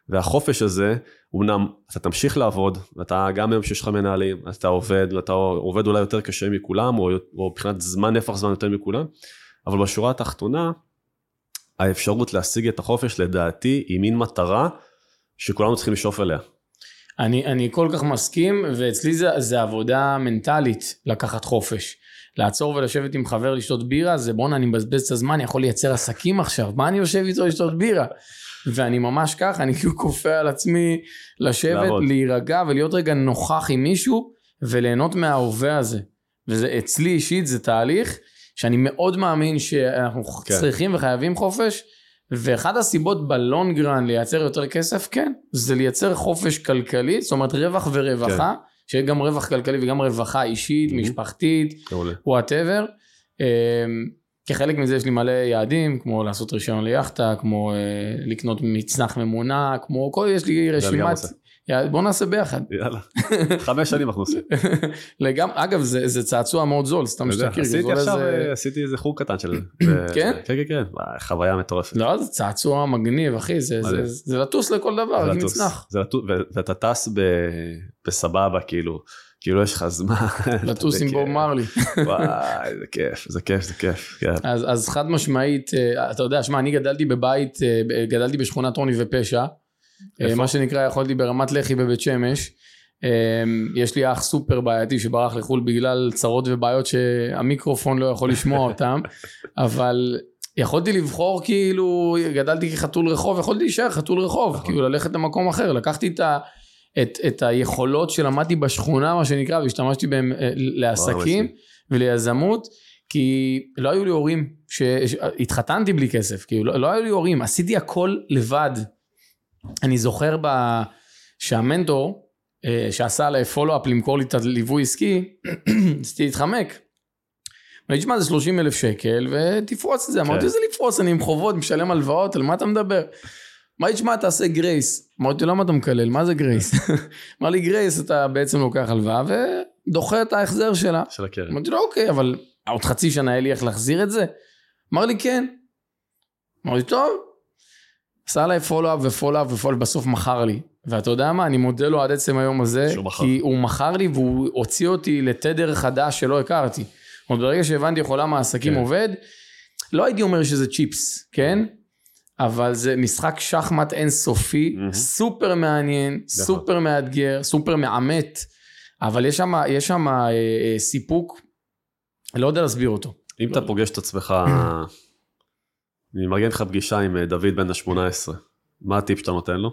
והחופש הזה, אמנם אתה תמשיך לעבוד, ואתה גם היום שיש לך מנהלים, אתה עובד, ואתה עובד אולי יותר קשה מכולם, או, או מבחינת זמן, נפח זמן יותר מכולם, אבל בשורה התחתונה, האפשרות להשיג את החופש לדעתי היא מין מטרה שכולנו צריכים לשאוף אליה. אני, אני כל כך מסכים, ואצלי זה, זה עבודה מנטלית לקחת חופש. לעצור ולשבת עם חבר לשתות בירה, זה בואנה אני מבזבז את הזמן, אני יכול לייצר עסקים עכשיו, מה אני יושב איתו לשתות בירה? ואני ממש ככה, אני כאילו כופה על עצמי לשבת, לעבוד. להירגע ולהיות רגע נוכח עם מישהו, וליהנות מההווה הזה. וזה אצלי אישית זה תהליך שאני מאוד מאמין שאנחנו כן. צריכים וחייבים חופש, ואחד הסיבות ב long run לייצר יותר כסף, כן, זה לייצר חופש כלכלי, זאת אומרת רווח ורווחה. כן. שיהיה גם רווח כלכלי וגם רווחה אישית, mm-hmm. משפחתית, whatever. אמ, כחלק מזה יש לי מלא יעדים, כמו לעשות רישיון ליאכטה, כמו אה, לקנות מצנח ממונע, כמו כל, יש לי רשימת... בוא נעשה ביחד. יאללה, חמש שנים אנחנו עושים. לגמרי, אגב זה, זה צעצוע מאוד זול, סתם שתכיר. עשיתי עכשיו, איזה... עשיתי איזה חוג קטן של זה. כן? כן, כן, כן, חוויה מטורפת. לא, זה צעצוע מגניב, אחי, זה, זה, זה, זה לטוס לכל דבר, זה מצנח. זה לטוס, ואתה טס בסבבה, כאילו. כאילו יש לך זמן. לטוס עם בוב מרלי. וואי, זה כיף, זה כיף, זה כיף. כן. אז, אז חד משמעית, אה, אתה יודע, שמע, אני גדלתי בבית, אה, גדלתי בשכונת רוני ופשע. איפה? מה שנקרא יכולתי ברמת לח"י בבית שמש. אמ, יש לי אח סופר בעייתי שברח לחו"ל בגלל צרות ובעיות שהמיקרופון לא יכול לשמוע אותם, אבל יכולתי לבחור כאילו, גדלתי כחתול רחוב, יכולתי להישאר חתול רחוב, נכון. כאילו ללכת למקום אחר, לקחתי את, ה, את, את היכולות שלמדתי בשכונה מה שנקרא והשתמשתי בהם אה, לעסקים וליזמות. כי לא היו לי הורים, שהתחתנתי בלי כסף, כאילו לא, לא היו לי הורים, עשיתי הכל לבד. אני זוכר ב... שהמנטור אה, שעשה עליי follow-up למכור לי את הליווי עסקי, רציתי להתחמק. אמרתי, תשמע זה 30 אלף שקל ותפרוץ את זה. אמרתי, כן. איזה לפרוץ, אני עם חובות, משלם הלוואות, על מה אתה מדבר? אמר לי, תשמע, תעשה grace. אמרתי, למה אתה מקלל? מה זה grace? אמר לי, grace, אתה בעצם לוקח הלוואה ודוחה את ההחזר שלה. של הקרן. אמרתי לו, אוקיי, אבל עוד חצי שנה יהיה לי איך להחזיר את זה? אמר לי, כן. אמרתי, טוב, עשה עליי follow-up ו follow-up ו follow-up, בסוף מכר לי. ואתה יודע מה, אני מודה לו עד עצם היום הזה, כי הוא מכר לי והוא הוציא אותי לתדר חדש שלא הכרתי. אומרת, ברגע שהבנתי איך עולם העסקים כן. עובד, לא הייתי אומר שזה צ'יפס, כן? אבל זה משחק שחמט אינסופי, mm-hmm. סופר מעניין, נכון. סופר מאתגר, סופר מעמת, אבל יש שם, יש שם אה, אה, סיפוק, לא יודע להסביר אותו. אם לא. אתה פוגש את עצמך אני מארגן לך פגישה עם אה, דוד בן ה-18. מה הטיפ שאתה נותן לו?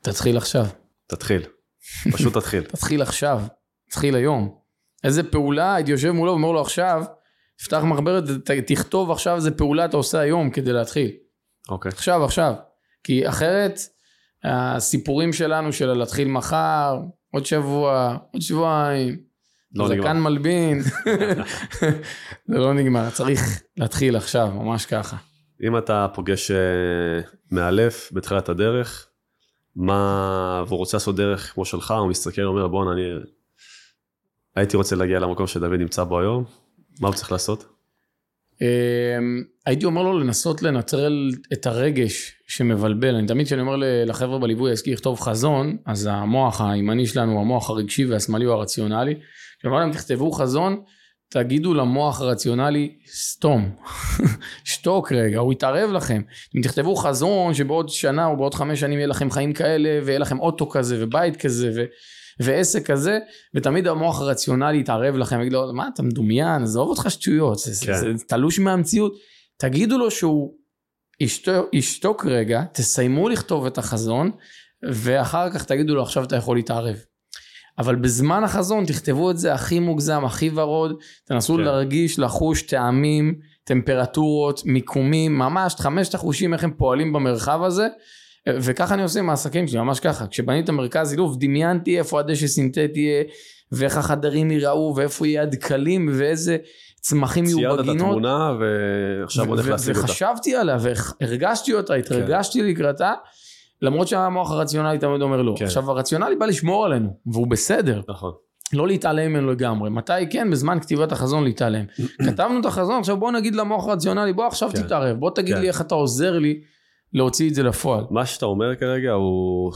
תתחיל עכשיו. תתחיל. פשוט תתחיל. תתחיל עכשיו. תתחיל היום. איזה פעולה, הייתי יושב מולו ואומר לו עכשיו, פתח מחברת, תכתוב עכשיו איזה פעולה אתה עושה היום כדי להתחיל. אוקיי. Okay. עכשיו, עכשיו. כי אחרת, הסיפורים שלנו של להתחיל מחר, עוד שבוע, עוד שבועיים, לא נגמר. זקן מלבין, זה לא נגמר, צריך להתחיל עכשיו, ממש ככה. אם אתה פוגש אה, מאלף בתחילת הדרך, מה, והוא רוצה לעשות דרך כמו שלך, הוא מסתכל, אומר בואנה, אני הייתי רוצה להגיע למקום שדוד נמצא בו היום, מה הוא צריך לעשות? אמ, הייתי אומר לו לנסות לנטרל את הרגש שמבלבל. אני תמיד כשאני אומר לחבר'ה בליווי העסקי לכתוב חזון, אז המוח הימני שלנו הוא המוח הרגשי והשמאלי הוא הרציונלי. כשאמר להם תכתבו חזון, תגידו למוח הרציונלי, סתום, שתוק רגע, הוא יתערב לכם. אם תכתבו חזון שבעוד שנה או בעוד חמש שנים יהיה לכם חיים כאלה, ויהיה לכם אוטו כזה ובית כזה, ו... ועסק כזה, ותמיד המוח הרציונלי יתערב לכם, יגיד לו, מה אתה מדומיין, עזוב אותך שטויות, זה, כן. זה, זה תלוש מהמציאות. תגידו לו שהוא ישתוק, ישתוק רגע, תסיימו לכתוב את החזון, ואחר כך תגידו לו, עכשיו אתה יכול להתערב. אבל בזמן החזון תכתבו את זה הכי מוגזם, הכי ורוד, תנסו כן. להרגיש, לחוש טעמים, טמפרטורות, מיקומים, ממש חמשת החושים איך הם פועלים במרחב הזה. וככה אני עושה עם העסקים שלי, ממש ככה. כשבניתי את המרכז אילוף, דמיינתי איפה הדשא סינתטי יהיה, ואיך החדרים ייראו, ואיפה יהיה הדקלים, ואיזה צמחים יהיו ציירת את בגינות. התמונה ועכשיו הולך להשיג אותה. וחשבתי עליה, והרגשתי אותה, התרגשתי לקראתה, למרות שהמוח הרציונלי תמיד אומר לא. כן. עכשיו הרציונלי בא לשמור עלינו, והוא בסדר. נכון. לא להתעלם ממנו לגמרי. מתי כן? בזמן כתיבת החזון להתעלם. כתבנו את החזון, עכשיו בוא נגיד למוח הרציונלי, בוא עכשיו כן. תתערב, בוא תגיד כן. לי איך אתה עוזר לי להוציא את זה לפועל. מה שאתה אומר כרגע הוא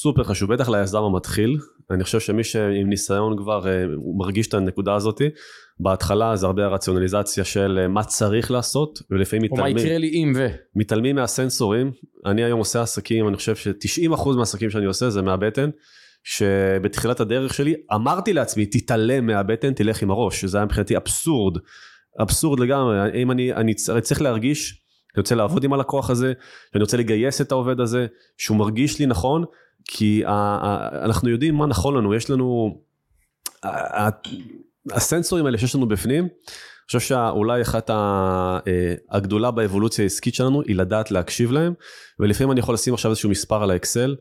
סופר חשוב, בטח ליזם המתחיל. אני חושב שמי שעם ניסיון כבר אה, מרגיש את הנקודה הזאתי. בהתחלה זה הרבה הרציונליזציה של אה, מה צריך לעשות, ולפעמים או מה מתעלמים, יקרה לי אם ו... מתעלמים מהסנסורים. אני היום עושה עסקים, אני חושב ש-90% מהעסקים שאני עושה זה מהבטן. שבתחילת הדרך שלי אמרתי לעצמי תתעלם מהבטן תלך עם הראש שזה היה מבחינתי אבסורד אבסורד לגמרי אם אני, אני צריך להרגיש אני רוצה לעבוד עם הלקוח הזה אני רוצה לגייס את העובד הזה שהוא מרגיש לי נכון כי ה, ה, אנחנו יודעים מה נכון לנו יש לנו ה, הסנסורים האלה שיש לנו בפנים אני חושב שאולי אחת אה, הגדולה באבולוציה העסקית שלנו היא לדעת להקשיב להם ולפעמים אני יכול לשים עכשיו איזשהו מספר על האקסל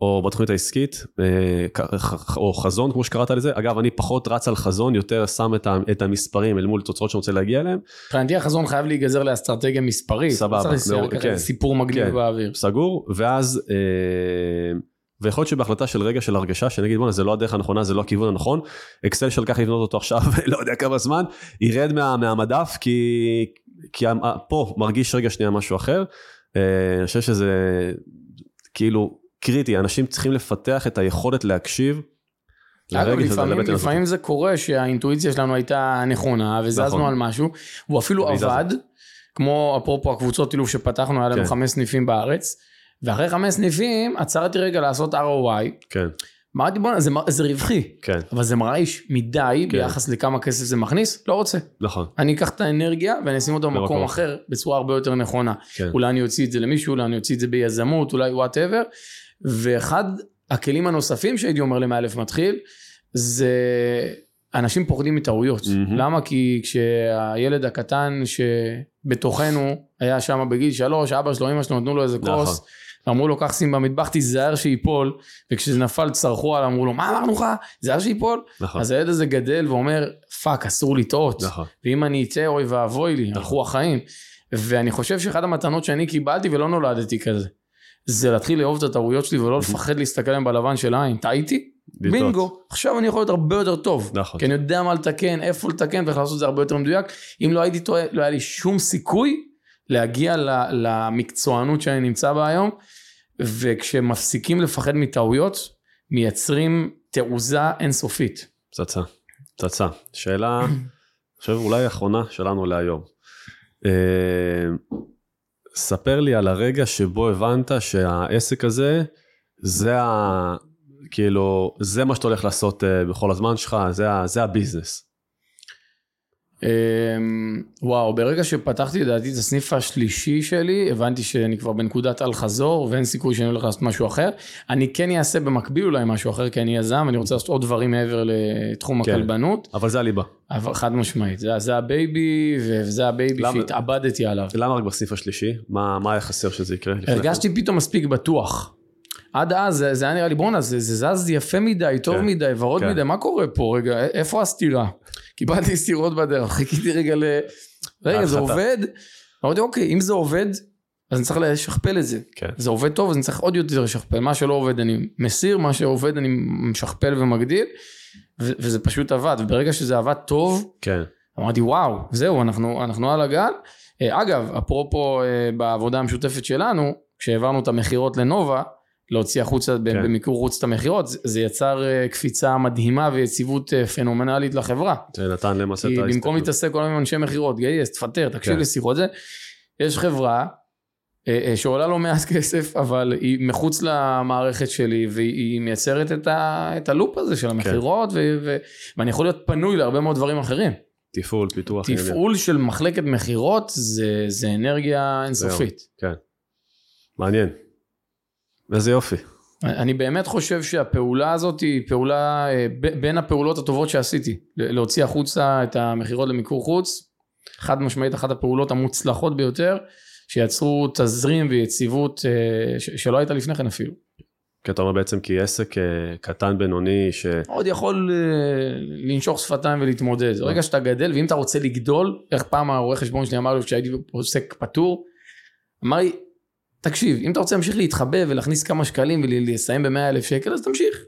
או בתוכנית העסקית, אה, או חזון כמו שקראת לזה, אגב אני פחות רץ על חזון, יותר שם את המספרים אל מול תוצאות שאני רוצה להגיע אליהם, מבחינתי החזון חייב להיגזר לאסטרטגיה מספרית. סבבה, לא צריך ככה כן. מגניב כן. באוויר. סגור, ואז, אה, ויכול להיות שבהחלטה של רגע של הרגשה, שנגיד בואנה זה לא הדרך הנכונה, זה לא הכיוון הנכון, אקסל שלקח לבנות אותו עכשיו, לא יודע כמה זמן, ירד מה, מהמדף, כי, כי פה מרגיש רגע שנייה משהו אחר, אה, אני חושב שזה כאילו קריטי, אנשים צריכים לפתח את היכולת להקשיב. אגב, לפעמים. לפעמים זה קורה שהאינטואיציה שלנו הייתה נכונה, וזזנו נכון. על משהו, הוא אפילו. עבד, כמו אפרופו הקבוצות אילוף שפתחנו, היה לנו כן. חמש סניפים בארץ, ואחרי חמש סניפים עצרתי רגע לעשות ROI, כן, אמרתי בואנה זה, זה רווחי, כן, אבל זה מרעיש מדי כן. ביחס לכמה כסף זה מכניס, לא רוצה. נכון, אני אקח את האנרגיה ואני אשים אותה במקום אחר בצורה הרבה יותר נכונה. כן, אולי אני אוציא את זה למישהו, אולי אני אוציא את זה ביזמות, אולי whatever. ואחד הכלים הנוספים שהייתי אומר למאלף מתחיל, זה אנשים פוחדים מטעויות. מהמם. למה? כי כשהילד הקטן שבתוכנו היה שם בגיל שלוש, אבא שלו, אמא שלו נתנו לו איזה נכון. כוס. אמרו לו קח שים במטבח תיזהר שייפול וכשזה נפל צרחו עליו אמרו לו מה אמרנו לך תיזהר שייפול נכון, אז הילד הזה גדל ואומר fuck אסור לטעות נכון, ואם אני אצא אוי ואבוי לי, הלכו החיים. ואני חושב שאחת המתנות שאני קיבלתי ולא נולדתי כזה, זה להתחיל לאהוב את הטעויות שלי ולא לפחד להסתכל עליהן בלבן של העין. טעיתי? בינגו. עכשיו אני יכול להיות הרבה יותר טוב. נכון. כי אני יודע מה לתקן, איפה לתקן ואיך לעשות את זה הרבה יותר מדויק. אם לא הייתי טועה, לא היה לי שום סיכוי להגיע למקצוענות שאני נמצא בה היום. וכשמפסיקים לפחד מטעויות, מייצרים תעוזה אינסופית. פצצה, פצצה. שאלה, אני חושב אולי האחרונה שלנו להיום. אה, ספר לי על הרגע שבו הבנת שהעסק הזה, זה ה... כאילו, זה מה שאתה הולך לעשות אה, בכל הזמן שלך, זה, ה- זה ה business. אמ, וואו, ברגע שפתחתי לדעתי את הסניף השלישי שלי, הבנתי שאני כבר בנקודת אל חזור ואין סיכוי שאני הולך לעשות משהו אחר. אני כן אעשה במקביל אולי משהו אחר כי אני יזם, אני רוצה לעשות עוד דברים מעבר לתחום כן. הכלבנות, אבל זה הליבה. אבל חד משמעית, זה, זה ה baby וזה ה baby למה? שהתאבדתי עליו. למה רק בסניף השלישי? מה, מה היה חסר שזה יקרה? לפני כן? הרגשתי פתאום מספיק בטוח. עד אז זה, זה היה נראה לי בואנה זה, זה זז יפה מדי, טוב כן, מדי, ורוד כן. מדי, מה קורה פה רגע, איפה הסתירה? קיבלתי סתירות בדרך, חיכיתי רגע ל... רגע זה. עובד? אמרתי אוקיי אם זה עובד אז אני צריך לשכפל את זה. כן. זה עובד טוב אז אני צריך עוד יותר לשכפל, מה שלא עובד אני מסיר, מה שעובד אני משכפל ומגדיל ו- וזה פשוט עבד וברגע שזה עבד טוב כן, אמרתי וואו זהו אנחנו, אנחנו על הגל. אה, אגב אפרופו אה, בעבודה המשותפת שלנו כשהעברנו את המכירות לנובה להוציא החוצה כן. כן. במיקור חוץ את המכירות זה, יצר אה, קפיצה מדהימה ויציבות אה, פנומנלית לחברה. זה נתן למעשה את כי במקום ההסתכלות. להתעסק כל היום עם אנשי מכירות גייס תפטר תקשיב כן. לשיחות זה יש חברה אה, שעולה לא מעט כסף, אבל היא מחוץ למערכת שלי, והיא מייצרת את, ה, את הלופ הזה של המכירות, כן. ו, ו, ואני יכול להיות פנוי להרבה מאוד דברים אחרים. תפעול, פיתוח. תפעול של מחלקת מכירות זה, זה אנרגיה אינסופית. כן. מעניין. איזה יופי. אני באמת חושב שהפעולה הזאת היא פעולה אה, בין הפעולות הטובות שעשיתי. להוציא החוצה את המכירות למיקור חוץ, חד משמעית אחת הפעולות המוצלחות ביותר, שיצרו תזרים ויציבות אה, שלא הייתה לפני כן אפילו. כי אתה אומר בעצם כי עסק אה, קטן בינוני ש... עוד יכול לנשוך שפתיים ולהתמודד. ברגע שאתה גדל ואם אתה רוצה לגדול, איך פעם העורך חשבון שלי אמר לי כשהייתי עוסק פטור, אמר לי תקשיב, אם אתה רוצה להמשיך להתחבא ולהכניס כמה שקלים ולסיים ב-100 אלף שקל, אז תמשיך.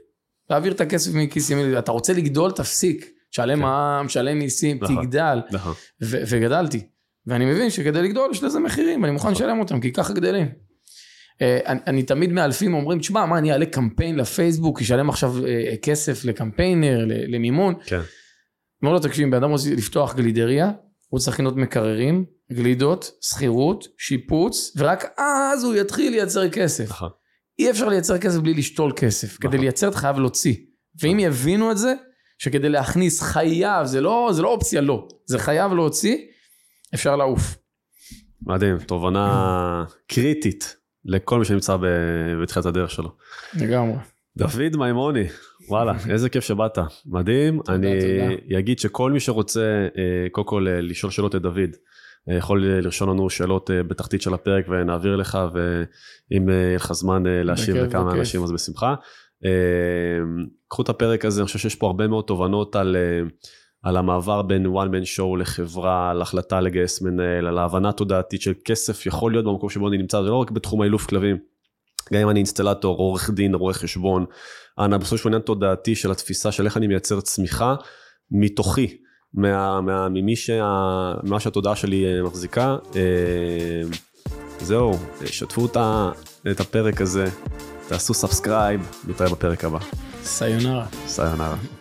להעביר את הכסף מכיס ימין, אתה רוצה לגדול, תפסיק. שלם כן. מע"מ, שלם מיסים, נכון, תגדל. נכון. וגדלתי. ואני מבין שכדי לגדול יש לזה מחירים, אני מוכן נכון. לשלם אותם, כי ככה גדלים. אה, אני, אני תמיד מאלפים אומרים, תשמע, מה, אני אעלה קמפיין לפייסבוק, אשלם עכשיו אה, כסף לקמפיינר, למימון. כן. אומר לו, תקשיב, בן אדם רוצה לפתוח גלידריה, הוא צריך לקנות מקררים, גלידות, שכירות, שיפוץ, ורק אז הוא יתחיל לייצר כסף. נכון. אי אפשר לייצר כסף בלי לשתול כסף. נכון. כדי לייצר אתה חייב להוציא. ואם נכון. יבינו את זה, שכדי להכניס חייב, זה לא, זה לא אופציה לא, זה חייב להוציא, אפשר לעוף. מדהים, תובנה קריטית לכל מי שנמצא בתחילת הדרך שלו. לגמרי. דוד מימוני, וואלה, איזה כיף שבאת, מדהים. תודה, אני תודה. אגיד שכל מי שרוצה, אה, קודם כל אה, לשאול שאלות את דוד, אה, יכול לרשום לנו שאלות בתחתית של הפרק ונעביר לך, ואם יהיה לך זמן להשיב לכמה אנשים אז בשמחה. קחו את הפרק הזה, אני חושב שיש פה הרבה מאוד תובנות על, על המעבר בין one man show לחברה, על החלטה לגייס מנהל, על ההבנה תודעתית של כסף יכול להיות במקום שבו אני נמצא, זה לא רק בתחום האילוף כלבים. גם אם אני אינסטלטור, עורך דין, רואה חשבון, בסופו של עניין תודעתי של התפיסה של איך אני מייצר צמיחה מתוכי, מה, מה, ממי שה, מה שהתודעה שלי אה, מחזיקה. אה, זהו, שתפו אותה, את הפרק הזה, תעשו subscribe, נתראה בפרק הבא. סיונרה. סיונרה.